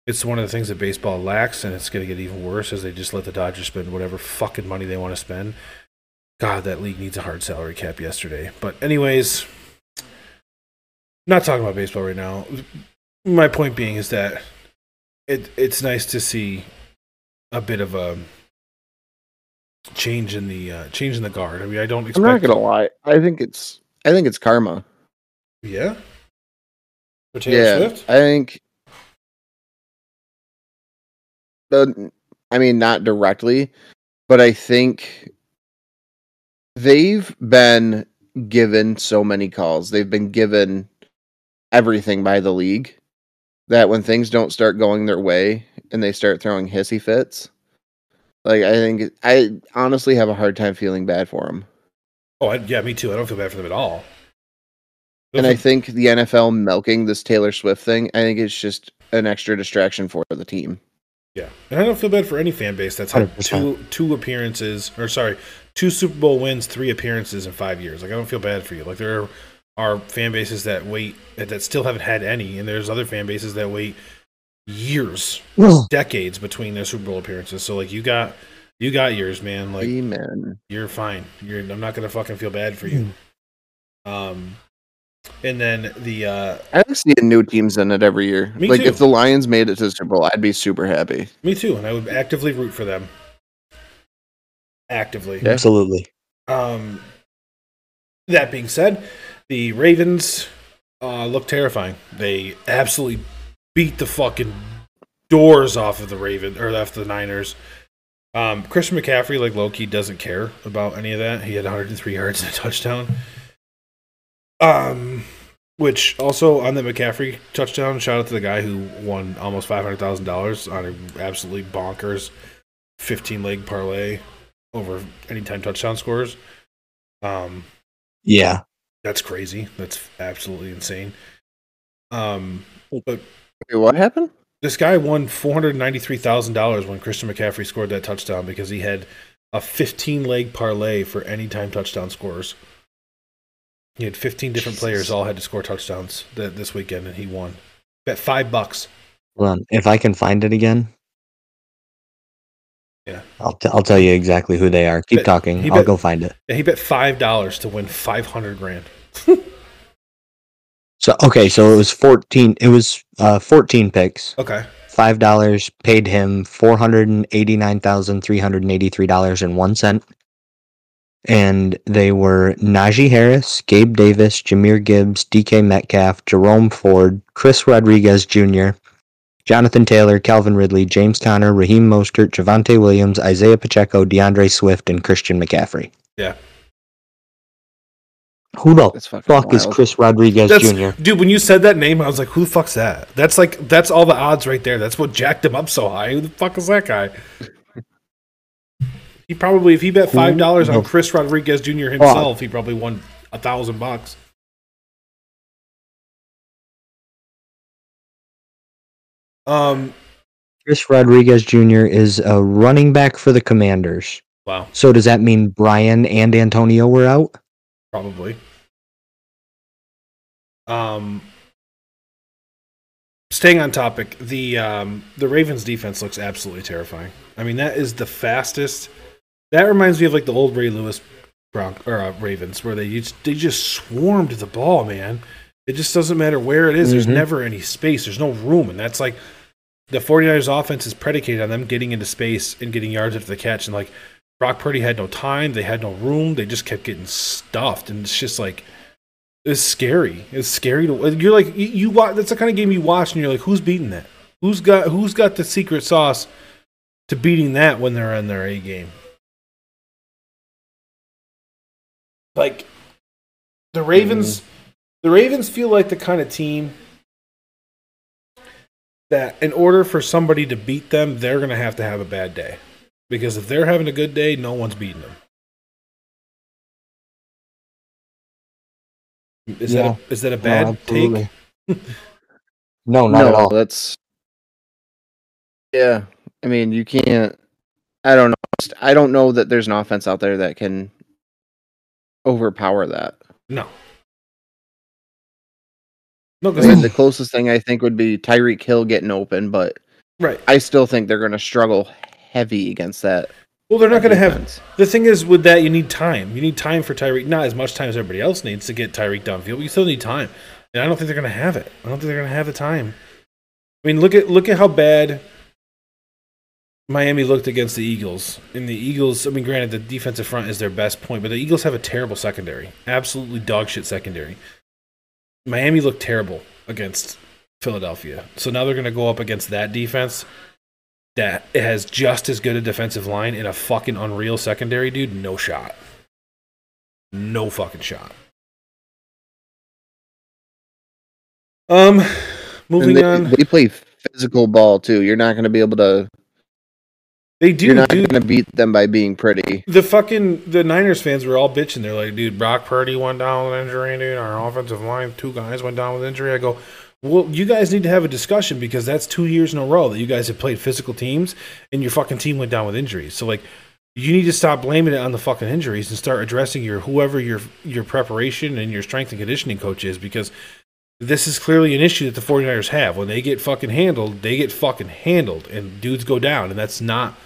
It's one of the things that baseball lacks, and it's going to get even worse as they just let the Dodgers spend whatever fucking money they want to spend. God, that league needs a hard salary cap yesterday. But anyways, not talking about baseball right now. My point being is that it it's nice to see a bit of a change in the uh, change in the guard. I mean, I don't Expect I'm not gonna lie. I think it's I think it's karma. Yeah. For Taylor yeah, Swift. I think. The, I mean, not directly, but I think they've been given so many calls. They've been given everything by the league that when things don't start going their way and they start throwing hissy fits, like I think I honestly have a hard time feeling bad for them. Oh, I, yeah, me too. I don't feel bad for them at all. And I think the NFL milking this Taylor Swift thing, I think it's just an extra distraction for the team. Yeah, and I don't feel bad for any fan base that's had 100%. two two appearances, or sorry, two Super Bowl wins, three appearances in five years. Like I don't feel bad for you. Like there are, are fan bases that wait that still haven't had any, and there's other fan bases that wait years, decades between their Super Bowl appearances. So like you got you got yours, man. Like Amen. you're fine. You're I'm not gonna fucking feel bad for you. Um, and then the uh, I like seeing new teams in it every year. Me like too. if the Lions made it to the Super Bowl, I'd be super happy. me too, and I would actively root for them. Actively. Yeah. Absolutely. Um, that being said, the Ravens uh, look terrifying. They absolutely beat the fucking doors off of the Raven or off the Niners. Um, Christian McCaffrey, like Loki, doesn't care about any of that. He had 103 yards and a touchdown. Um, which also on the McCaffrey touchdown, shout out to the guy who won almost five hundred thousand dollars on an absolutely bonkers 15 leg parlay over anytime touchdown scores. Um, Yeah. that's crazy. That's absolutely insane. Um, but Wait, what happened? this guy won four hundred ninety-three thousand dollars when Christian McCaffrey scored that touchdown because he had a fifteen leg parlay for anytime touchdown scores. He had fifteen different players all had to score touchdowns that this weekend, and he won. Bet five bucks. Hold on. If I can find it again. Yeah. I'll, t- I'll tell you exactly who they are. Keep Bet- talking. he I'll bet- go find it. Yeah, he bet five dollars to win five hundred grand. So okay, so it was fourteen. It was uh, fourteen picks. Okay. Five dollars paid him four hundred and eighty nine thousand three hundred and eighty three dollars and one cent. And they were Najee Harris, Gabe Davis, Jahmyr Gibbs, DK Metcalf, Jerome Ford, Chris Rodriguez Jr., Jonathan Taylor, Calvin Ridley, James Conner, Raheem Mostert, Javonte Williams, Isaiah Pacheco, D'Andre Swift, and Christian McCaffrey. Yeah. Who the That's fucking fuck is. Chris Rodriguez That's, Jr.? dude, when you said that name, I was like, "Who the fuck's that?" That's like that's all the odds right there. That's what jacked him up so high. Who the fuck is that guy? He probably, if he bet five dollars on Chris Rodriguez Jr. himself, he probably won a thousand bucks. Um, Chris Rodriguez Jr. is a running back for the Commanders. Wow, So does that mean Brian and Antonio were out? Probably. Um, staying on topic, the um, the Ravens defense looks absolutely terrifying. I mean, that is the fastest. That reminds me of like the old Ray Lewis Bronc or uh, Ravens, where they just, they just swarmed the ball, man. It just doesn't matter where it is. There's Mhm. never any space. There's no room, and that's like the 49ers offense is predicated on them getting into space and getting yards after the catch. And like Brock Purdy had no time, they had no room, they just kept getting stuffed, and it's just like it's scary. It's scary to you're like you, you watch. That's the kind of game you watch, and you're like, who's beating that? Who's got who's got the secret sauce to beating that when they're on their A game? Like the Ravens, mm-hmm. the Ravens feel like the kind of team that in order for somebody to beat them, they're going to have to have a bad day. Because if they're having a good day, no one's beating them. Is Yeah. that a, is that a bad take? no, not at all. That's yeah. I mean, you can't. I don't know. I don't know that there's an offense out there that can overpower that. No. No, I mean, the closest thing I think would be Tyreek Hill getting open, but right. I still think they're going to struggle heavy against that. Well, they're not going to have. The thing is, with that, you need time. You need time for Tyreek. Not as much time as everybody else needs to get Tyreek downfield, but you still need time. And I don't think they're going to have it. I don't think they're going to have the time. I mean, look at look at how bad Miami looked against the Eagles. And the Eagles, I mean, granted, the defensive front is their best point, but the Eagles have a terrible secondary. Absolutely dog shit secondary. Miami looked terrible against Philadelphia. So now they're going to go up against that defense that has just as good a defensive line and a fucking unreal secondary, dude. No shot. No fucking shot. Um, moving they, on. they play physical ball too. You're not going to be able to. They do, you're not going to beat them by being pretty. The fucking the Niners fans were all bitching. They're like, dude, Brock Purdy went down with injury, dude. Our offensive line, two guys went down with injury. I go, well, you guys need to have a discussion because that's two years in a row that you guys have played physical teams and your fucking team went down with injuries. So like, you need to stop blaming it on the fucking injuries and start addressing your whoever your your preparation and your strength and conditioning coach is because this is clearly an issue that the 49ers have. When they get fucking handled, they get fucking handled and dudes go down and that's not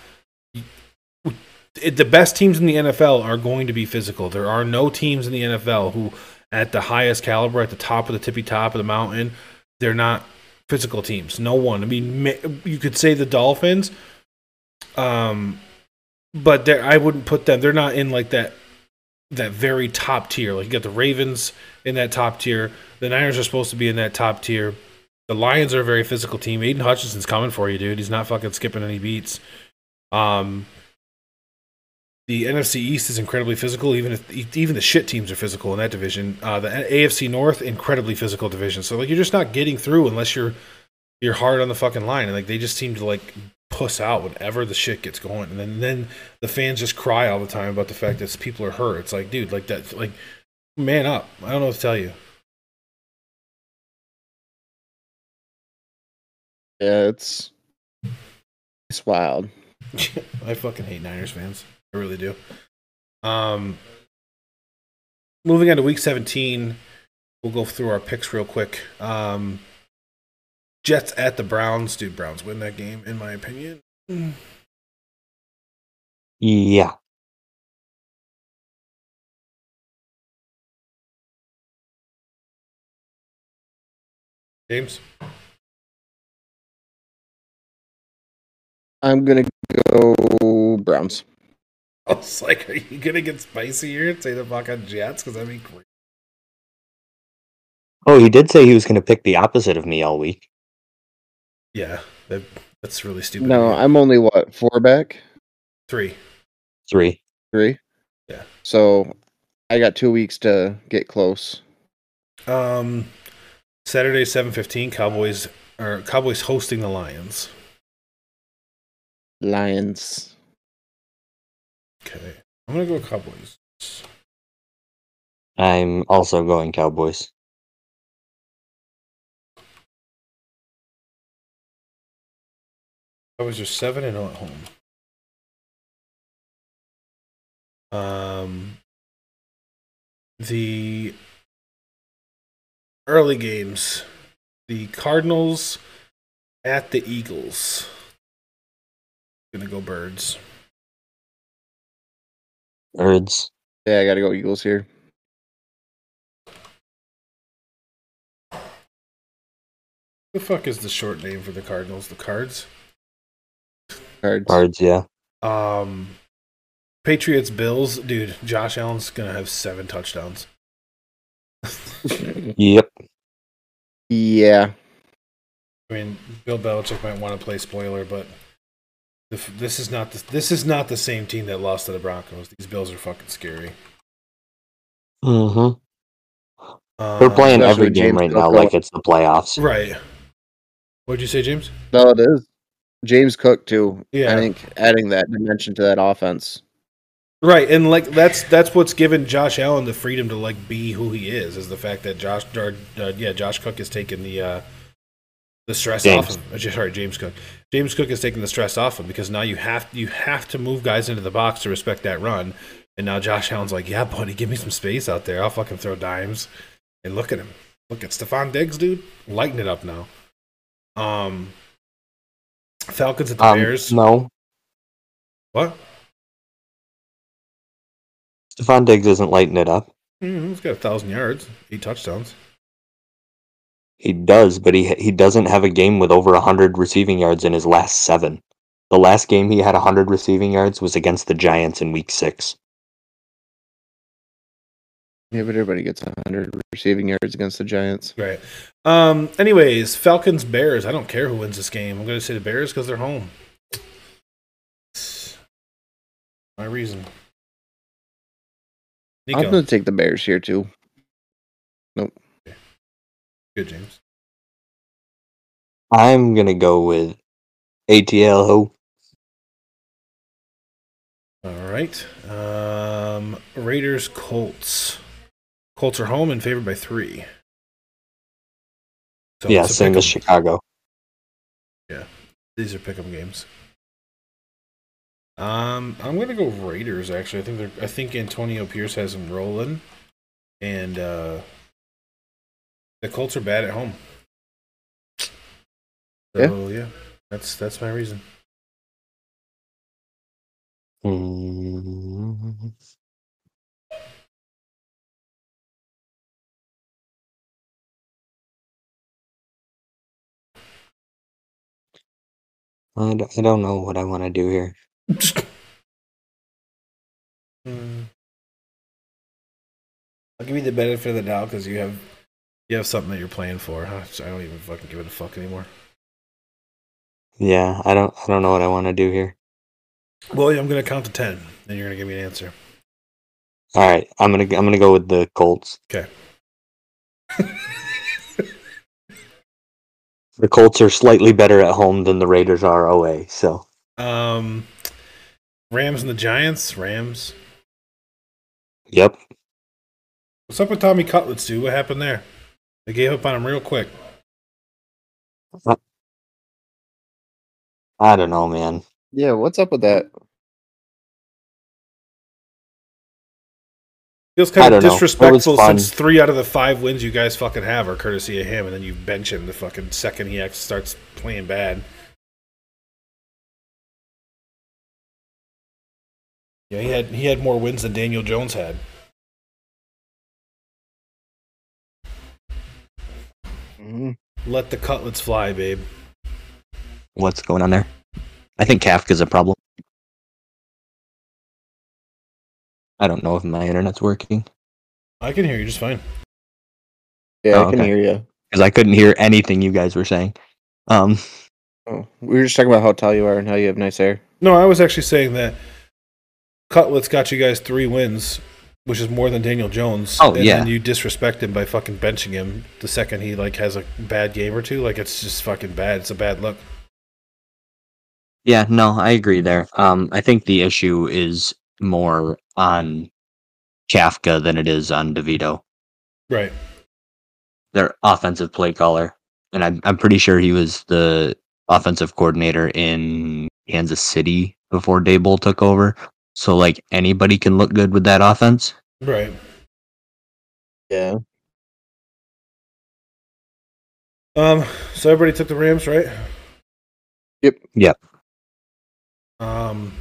the best teams in the NFL are going to be physical. There are no teams in the NFL who, at the highest caliber, at the top of the tippy top of the mountain, they're not physical teams. No one. I mean, you could say the Dolphins, um, but I wouldn't put them. They're not in like that that very top tier. Like you got the Ravens in that top tier. The Niners are supposed to be in that top tier. The Lions are a very physical team. Aidan Hutchinson's coming for you, dude. He's not fucking skipping any beats. Um, the NFC East is incredibly physical. Even if even the shit teams are physical in that division. Uh, the AFC North, incredibly physical division. So like you're just not getting through unless you're you're hard on the fucking line. And like they just seem to like puss out whenever the shit gets going. And then then the fans just cry all the time about the fact that people are hurt. It's like, dude, like that, like man up. I don't know what to tell you. Yeah, it's it's wild. I fucking hate Niners fans. I really do. Um, moving on to week 17, we'll go through our picks real quick. Um, Jets at the Browns. Dude, Browns win that game, in my opinion. Yeah. James? I'm gonna go Browns. I was like, are you going to get spicy here and say the fucking Jets? Because that'd be great. Oh, he did say he was going to pick the opposite of me all week. Yeah, that, that's really stupid. No, I'm only what four back, Three. Three. three. Yeah. So I got two weeks to get close. Um, Saturday, 7.15, Cowboys, or Cowboys hosting the Lions. Lions. Okay. I'm going to go Cowboys. I'm also going Cowboys. Cowboys are seven and zero at home. Um, the early games, the Cardinals at the Eagles. Gonna go birds. Birds. Yeah, I gotta go Eagles here. The fuck is the short name for the Cardinals? The Cards. Cards. Birds, yeah. Um, Patriots Bills, dude. Josh Allen's gonna have seven touchdowns. Yep. Yeah. I mean, Bill Belichick might want to play spoiler, but the, f- this is not the, this is not the same team that lost to the Broncos. These Bills are fucking scary. Mm-hmm. Um, They're playing every game James right Cook now going- like it's the playoffs. right. What'd you say, James? No, it is. James Cook too. Yeah. I think adding that dimension to that offense. Right, and like that's that's what's given Josh Allen the freedom to like be who he is. Is the fact that Josh, or, uh, yeah, Josh Cook has taken the uh, the stress James. off him. Uh, Sorry, James Cook. James Cook is taking the stress off him because now you have you have to move guys into the box to respect that run. And now Josh Allen's like, yeah, buddy, give me some space out there. I'll fucking throw dimes. And look at him. Look at Stefon Diggs, dude, Lighten it up now. Um, Falcons at the Um, Bears. no, What? Stefon Diggs isn't lighting it up. Mm, he's got a thousand yards, eight touchdowns. He does, but he he doesn't have a game with over hundred receiving yards in his last seven. The last game he had hundred receiving yards was against the Giants in Week Six. Yeah, but everybody gets 100 receiving yards against the Giants. Right. Um. Anyways, Falcons Bears. I don't care who wins this game. I'm going to say the Bears because they're home. My reason. I'm going to take the Bears here too. Good James. I'm gonna go with ATL. Ho. All right. Um. Raiders Colts. Colts are home and favored by three. So Yeah, same as Chicago. Yeah, These are pick'em games. Um, I'm gonna go Raiders. Actually, I think they're. I think Antonio Pierce has them rolling, and uh, the Colts are bad at home. So yeah, that's that's my reason. Mm. I d- I don't know what I want to do here. Hmm. I'll give you the benefit of the doubt because you have you have something that you're playing for. Huh? I don't even fucking give it a fuck anymore. Yeah, I don't I don't know what I want to do here. Well, I'm gonna count to ten, and you're gonna give me an answer. All right, I'm gonna I'm gonna go with the Colts. Okay. The Colts are slightly better at home than the Raiders are away. So Um, Rams and the Giants. Rams. yep, What's up with Tommy Cutlets, dude? What happened there? They gave up on him real quick. I don't know, man. Yeah, what's up with that? Feels kind of don't know. It was disrespectful fun. since three out of the five wins you guys fucking have are courtesy of him, and then you bench him the fucking second he actually starts playing bad. Yeah, he had he had more wins than Daniel Jones had. Mhm. Let the cutlets fly, babe. What's going on there? I think Kafka's a problem. I don't know if my internet's working I can hear you just fine. Yeah, Oh, I can okay. hear you. because I couldn't hear anything you guys were saying. Um, Oh, we were just talking about how tall you are and how you have nice hair. No, I was actually saying that Cutlets got you guys three wins, which is more than Daniel Jones. Oh, and yeah. then you disrespect him by fucking benching him the second he like has a bad game or two. Like it's just fucking bad. It's a bad look. yeah, no, I agree there. Um, I think the issue is more on Kafka than it is on DeVito. Right. Their offensive play caller, and I'm I'm pretty sure he was the offensive coordinator in Kansas City before Daboll took over. So like anybody can look good with that offense. Right. Yeah. Um. So everybody took the Rams, right? Yep. Yep. Um.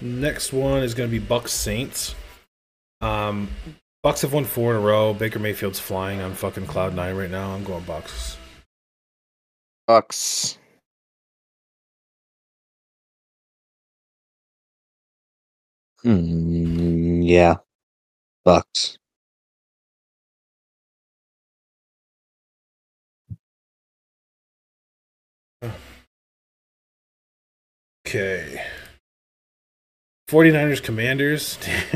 Next one is going to be Bucs Saints. Um, Bucs have won four in a row. Baker Mayfield's flying on fucking cloud nine right now. I'm going Bucs. Bucs. Hmm, yeah. Bucs. Okay. 49ers Commanders.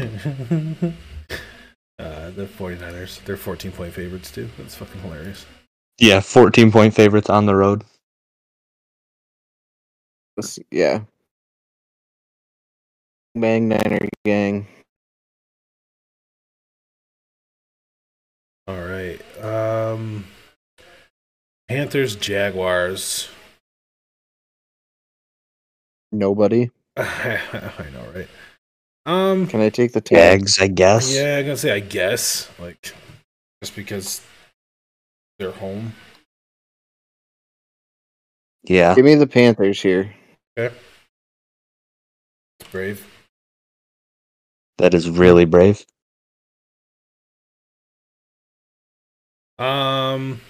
uh, the 49ers, they're 14 point favorites too. That's fucking hilarious. Yeah, 14 point favorites on the road. Yeah. Bang Niner gang. All right. Um, Panthers Jaguars. Nobody. I know, right? Um, Can I take the Jags, I guess. yeah, I'm gonna say I guess like just because they're home. Yeah. Give me the Panthers here. It's brave. That is really brave. Um,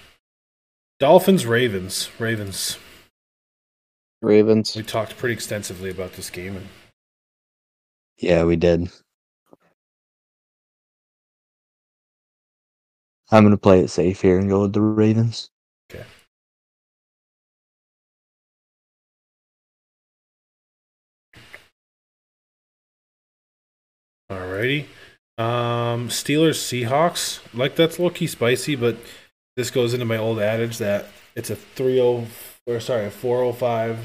Dolphins Ravens Ravens. Ravens. We talked pretty extensively about this game, and Yeah, we did. I'm going to play it safe here and go with the Ravens. Alrighty. Um, Steelers Seahawks. Like that's low key spicy, but this goes into my old adage that it's a three oh or sorry a four oh five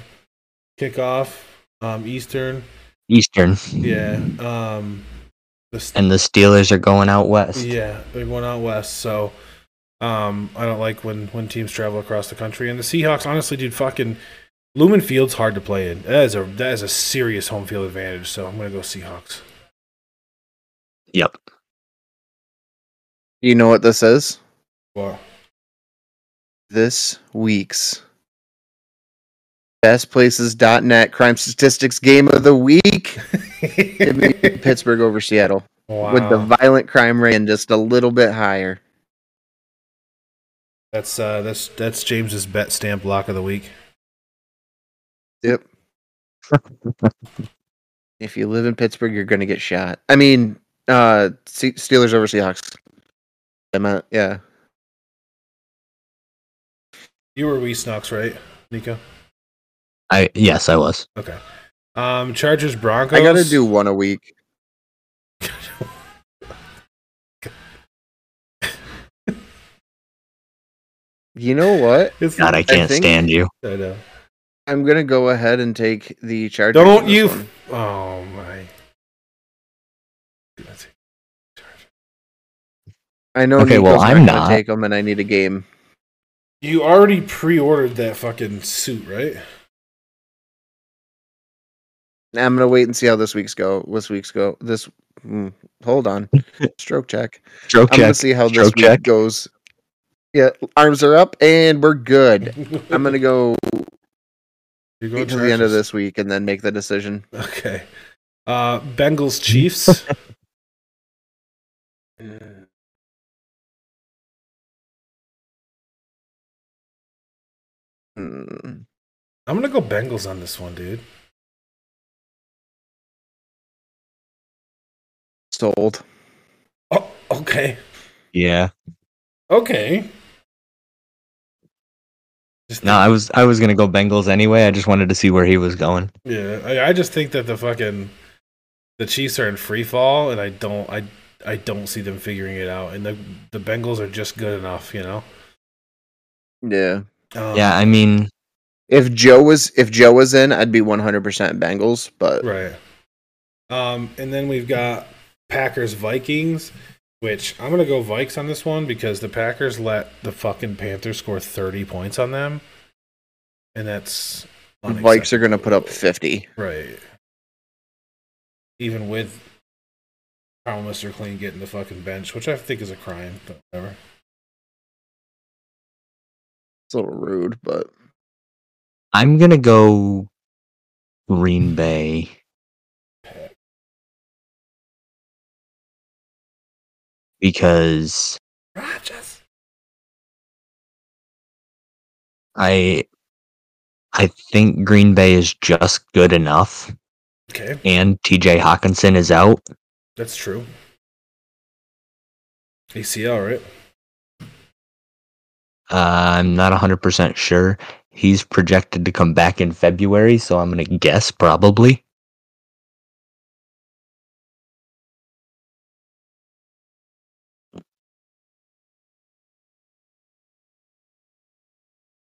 kickoff. Um, Eastern. Eastern. Yeah. Um, the And the Steelers are going out west. yeah they're going out west. So, um, I don't like when when teams travel across the country. And the Seahawks, honestly, dude, fucking Lumen Field's hard to play in. That is a that is a serious home field advantage. So I'm gonna go Seahawks. Yep. You know what this is? Wow. This week's bestplaces.net crime statistics game of the week. Give me Pittsburgh over Seattle with the violent crime rate just a little bit higher. That's uh that's that's James's BetStamp lock of the week. Yep. if you live in Pittsburgh, you're going to get shot. I mean, uh, Se- Steelers over Seahawks. I meant, yeah. You were Wee Snucks, right, Nico? I yes, I was. Okay. Um Chargers Broncos. I got to do one a week. You know what? It's God, I can't think- stand you. I know. I'm going to go ahead and take the Chargers. Don't you one. Oh I know Okay, Nico's well, I'm gonna not. take them, and I need a game. You already pre-ordered that fucking suit, right? I'm gonna wait and see how this week's go. This week's go. This. mm, hold on. Stroke check. Stroke I'm gonna see how this Stroke week check. goes. Yeah, arms are up, and we're good. I'm gonna go You're wait to the end of this week and then make the decision. Okay. Uh Bengals Chiefs. Mm. I'm gonna go Bengals on this one, dude. sold. Oh, okay. Yeah. Okay. Just No, I was I was gonna go Bengals anyway. I just wanted to see where he was going. Yeah, I, I just think that the fucking the Chiefs are in free fall, and I don't, I, I don't see them figuring it out. And the the Bengals are just good enough, you know. Yeah. Um, Yeah, I mean, If Joe was if Joe was in, I'd be 100% Bengals. But right. Um, and then we've got Packers Vikings, which I'm gonna go Vikes on this one because the Packers let the fucking Panthers score 30 points on them, and that's Vikes are going to put up 50. Right. Even with Carl Mr. Clean getting the fucking bench, which I think is a crime, but whatever. It's a little rude, but I'm gonna go Green Bay. Because Rogers. I I think Green Bay is just good enough Okay, and TJ Hockenson is out. that's true. ACL, right? Uh, I'm not 100% sure. He's projected to come back in February, so I'm going to guess probably.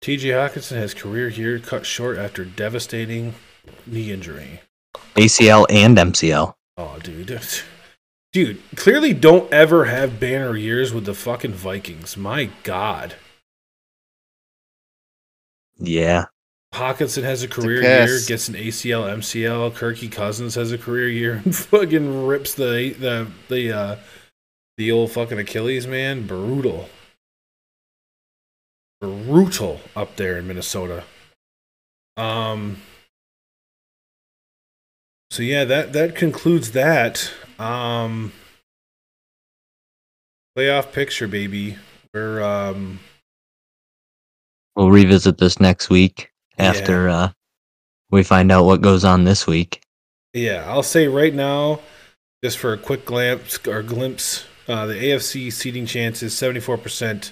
TJ Hockenson has career year cut short after devastating knee injury. ACL and MCL. Oh, dude. Dude, clearly don't ever have banner years with the fucking Vikings. My God. Yeah. Hockenson has a a career year, gets an ACL, MCL. Kirky Cousins has a career year and fucking rips the the the uh the old fucking Achilles man. Brutal. Brutal up there in Minnesota. Um so yeah, that that concludes that. Um playoff picture, baby. We're um We'll revisit this next week after uh, we find out what goes on this week. Yeah, I'll say right now, just for a quick glance or glimpse, uh, the AFC seeding chances 74%,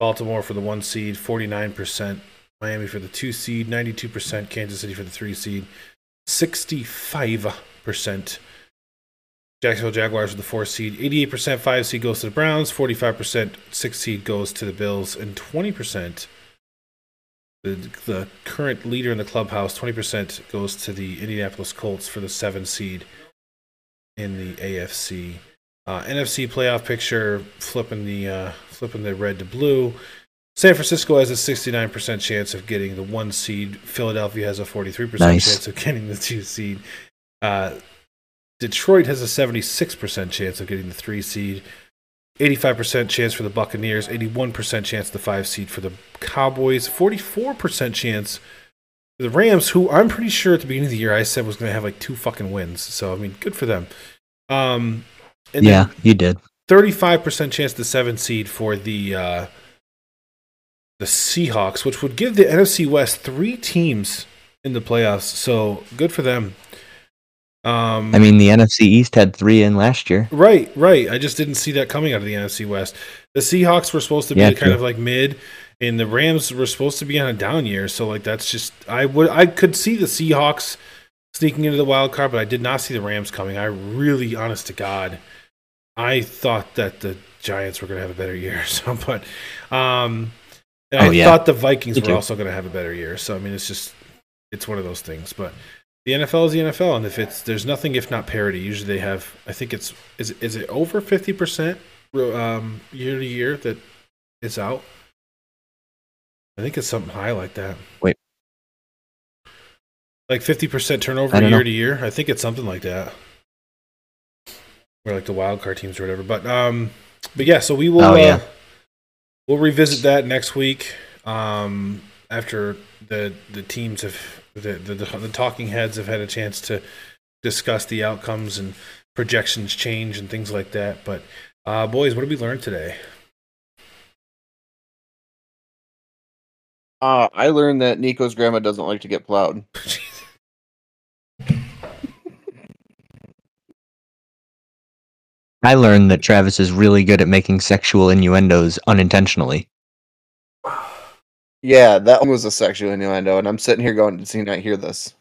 Baltimore for the one seed, 49%, Miami for the two seed, 92%, Kansas City for the three seed, 65%. Jacksonville Jaguars for the four seed, 88% five seed goes to the Browns, 45% six seed goes to the Bills, and 20% the, the current leader in the clubhouse, 20% goes to the Indianapolis Colts for the seven seed in the AFC. Uh, NFC playoff picture, flipping the uh, flipping the red to blue. San Francisco has a 69% chance of getting the one seed. Philadelphia has a 43% Nice. chance of getting the two seed. Uh, Detroit has a 76% chance of getting the three seed. 85% chance for the Buccaneers, 81% chance the five seed for the Cowboys, 44% chance for the Rams, who I'm pretty sure at the beginning of the year I said was going to have like two fucking wins. So, I mean, good for them. Um, and yeah, you did. 35% chance the seven seed for the uh, the Seahawks, which would give the NFC West three teams in the playoffs. So, good for them. Um, I mean, the NFC East had three in last year. Right, right. I just didn't see that coming out of the NFC West. The Seahawks were supposed to be Yeah, kind true. of like mid, and the Rams were supposed to be on a down year. So like that's just I would I could see the Seahawks sneaking into the wild card, but I did not see the Rams coming. I really, honest to God, I thought that the Giants were going to have a better year. So, but um, and I Oh, yeah. thought the Vikings Me were too. also going to have a better year. So I mean, it's just it's one of those things, but. The NFL is the NFL, and if it's there's nothing if not parity. Usually they have. I think it's is it- is it over fifty percent um, year to year that is out. I think it's something high like that. Wait. like fifty percent turnover year know. to year. I think it's something like that. Or like the wild card teams or whatever. But um, but yeah. So we will. Oh, uh, yeah. we'll revisit that next week. Um, after the the teams have the, the the talking heads have had a chance to discuss the outcomes and projections change and things like that. But uh, boys, what did we learn today? uh, I learned that Nico's grandma doesn't like to get plowed. I learned that Travis is really good at making sexual innuendos unintentionally. Yeah, that one was a sexual innuendo, and I'm sitting here going, "Does he not hear this?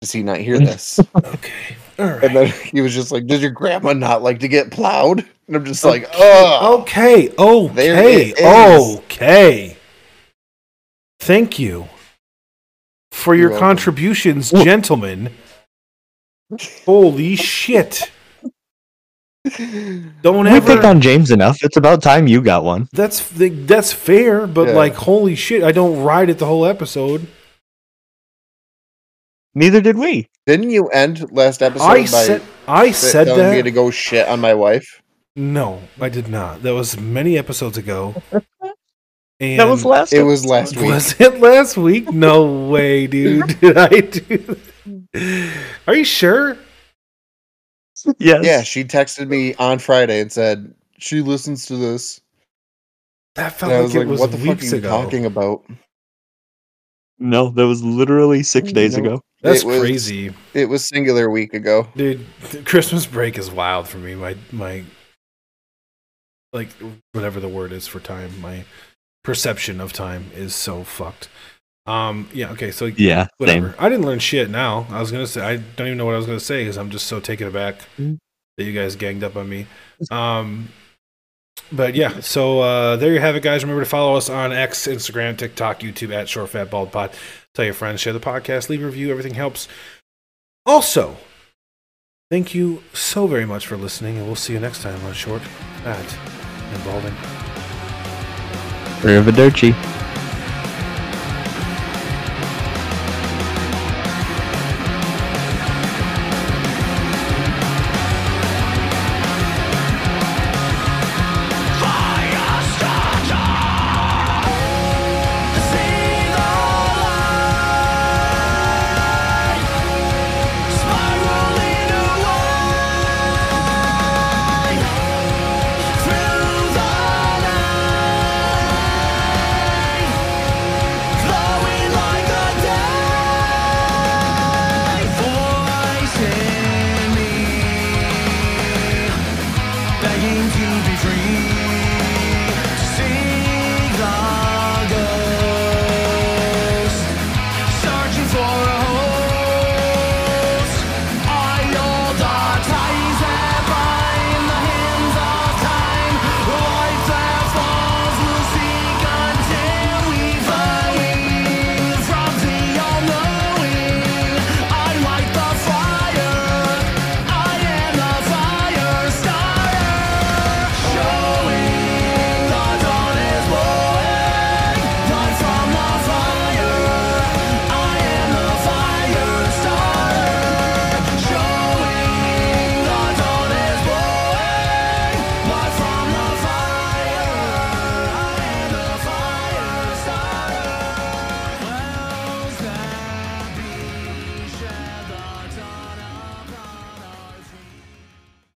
Does he not hear this?" okay, all right. and then he was just like, "Does your grandma not like to get plowed?" And I'm just like, "Oh, okay, okay, okay. Thank you for You're your welcome. contributions, gentlemen. Holy shit! Don't ever. We ever. pick on James enough. It's about time you got one. That's that's fair, but Yeah. like, holy shit! I don't ride it the whole episode. Neither did we. Didn't you end last episode I by said I said telling me to go shit on my wife? No, I did not. That was many episodes ago. And That was last. It was last week. Was it last week? No way, dude. Did I do that? Are you sure? Yes. Yeah, she texted me on Friday and said she listens to this. That felt And I like was it like, was "What the fuck are weeks you ago. talking about?" No, that was literally six mm, days No. ago. That's It was- crazy. It was singular week ago. Dude, Christmas break is wild for me. My my like whatever the word is for time, my perception of time is so fucked. Um yeah, okay, so Yeah. whatever. Same. I didn't learn shit now. I was to say I don't even know what I was to say cuz I'm just so taken aback Mm. that you guys ganged up on me. Um but yeah, so uh, there you have it, guys. Remember to follow us on X, Instagram, TikTok, YouTube at Short Fat Bald Pod. Tell your friends, share the podcast, leave a review. Everything helps. Also, thank you so very much for listening, and we'll see you next time on Short, Fat, and Balding. Arrivederci.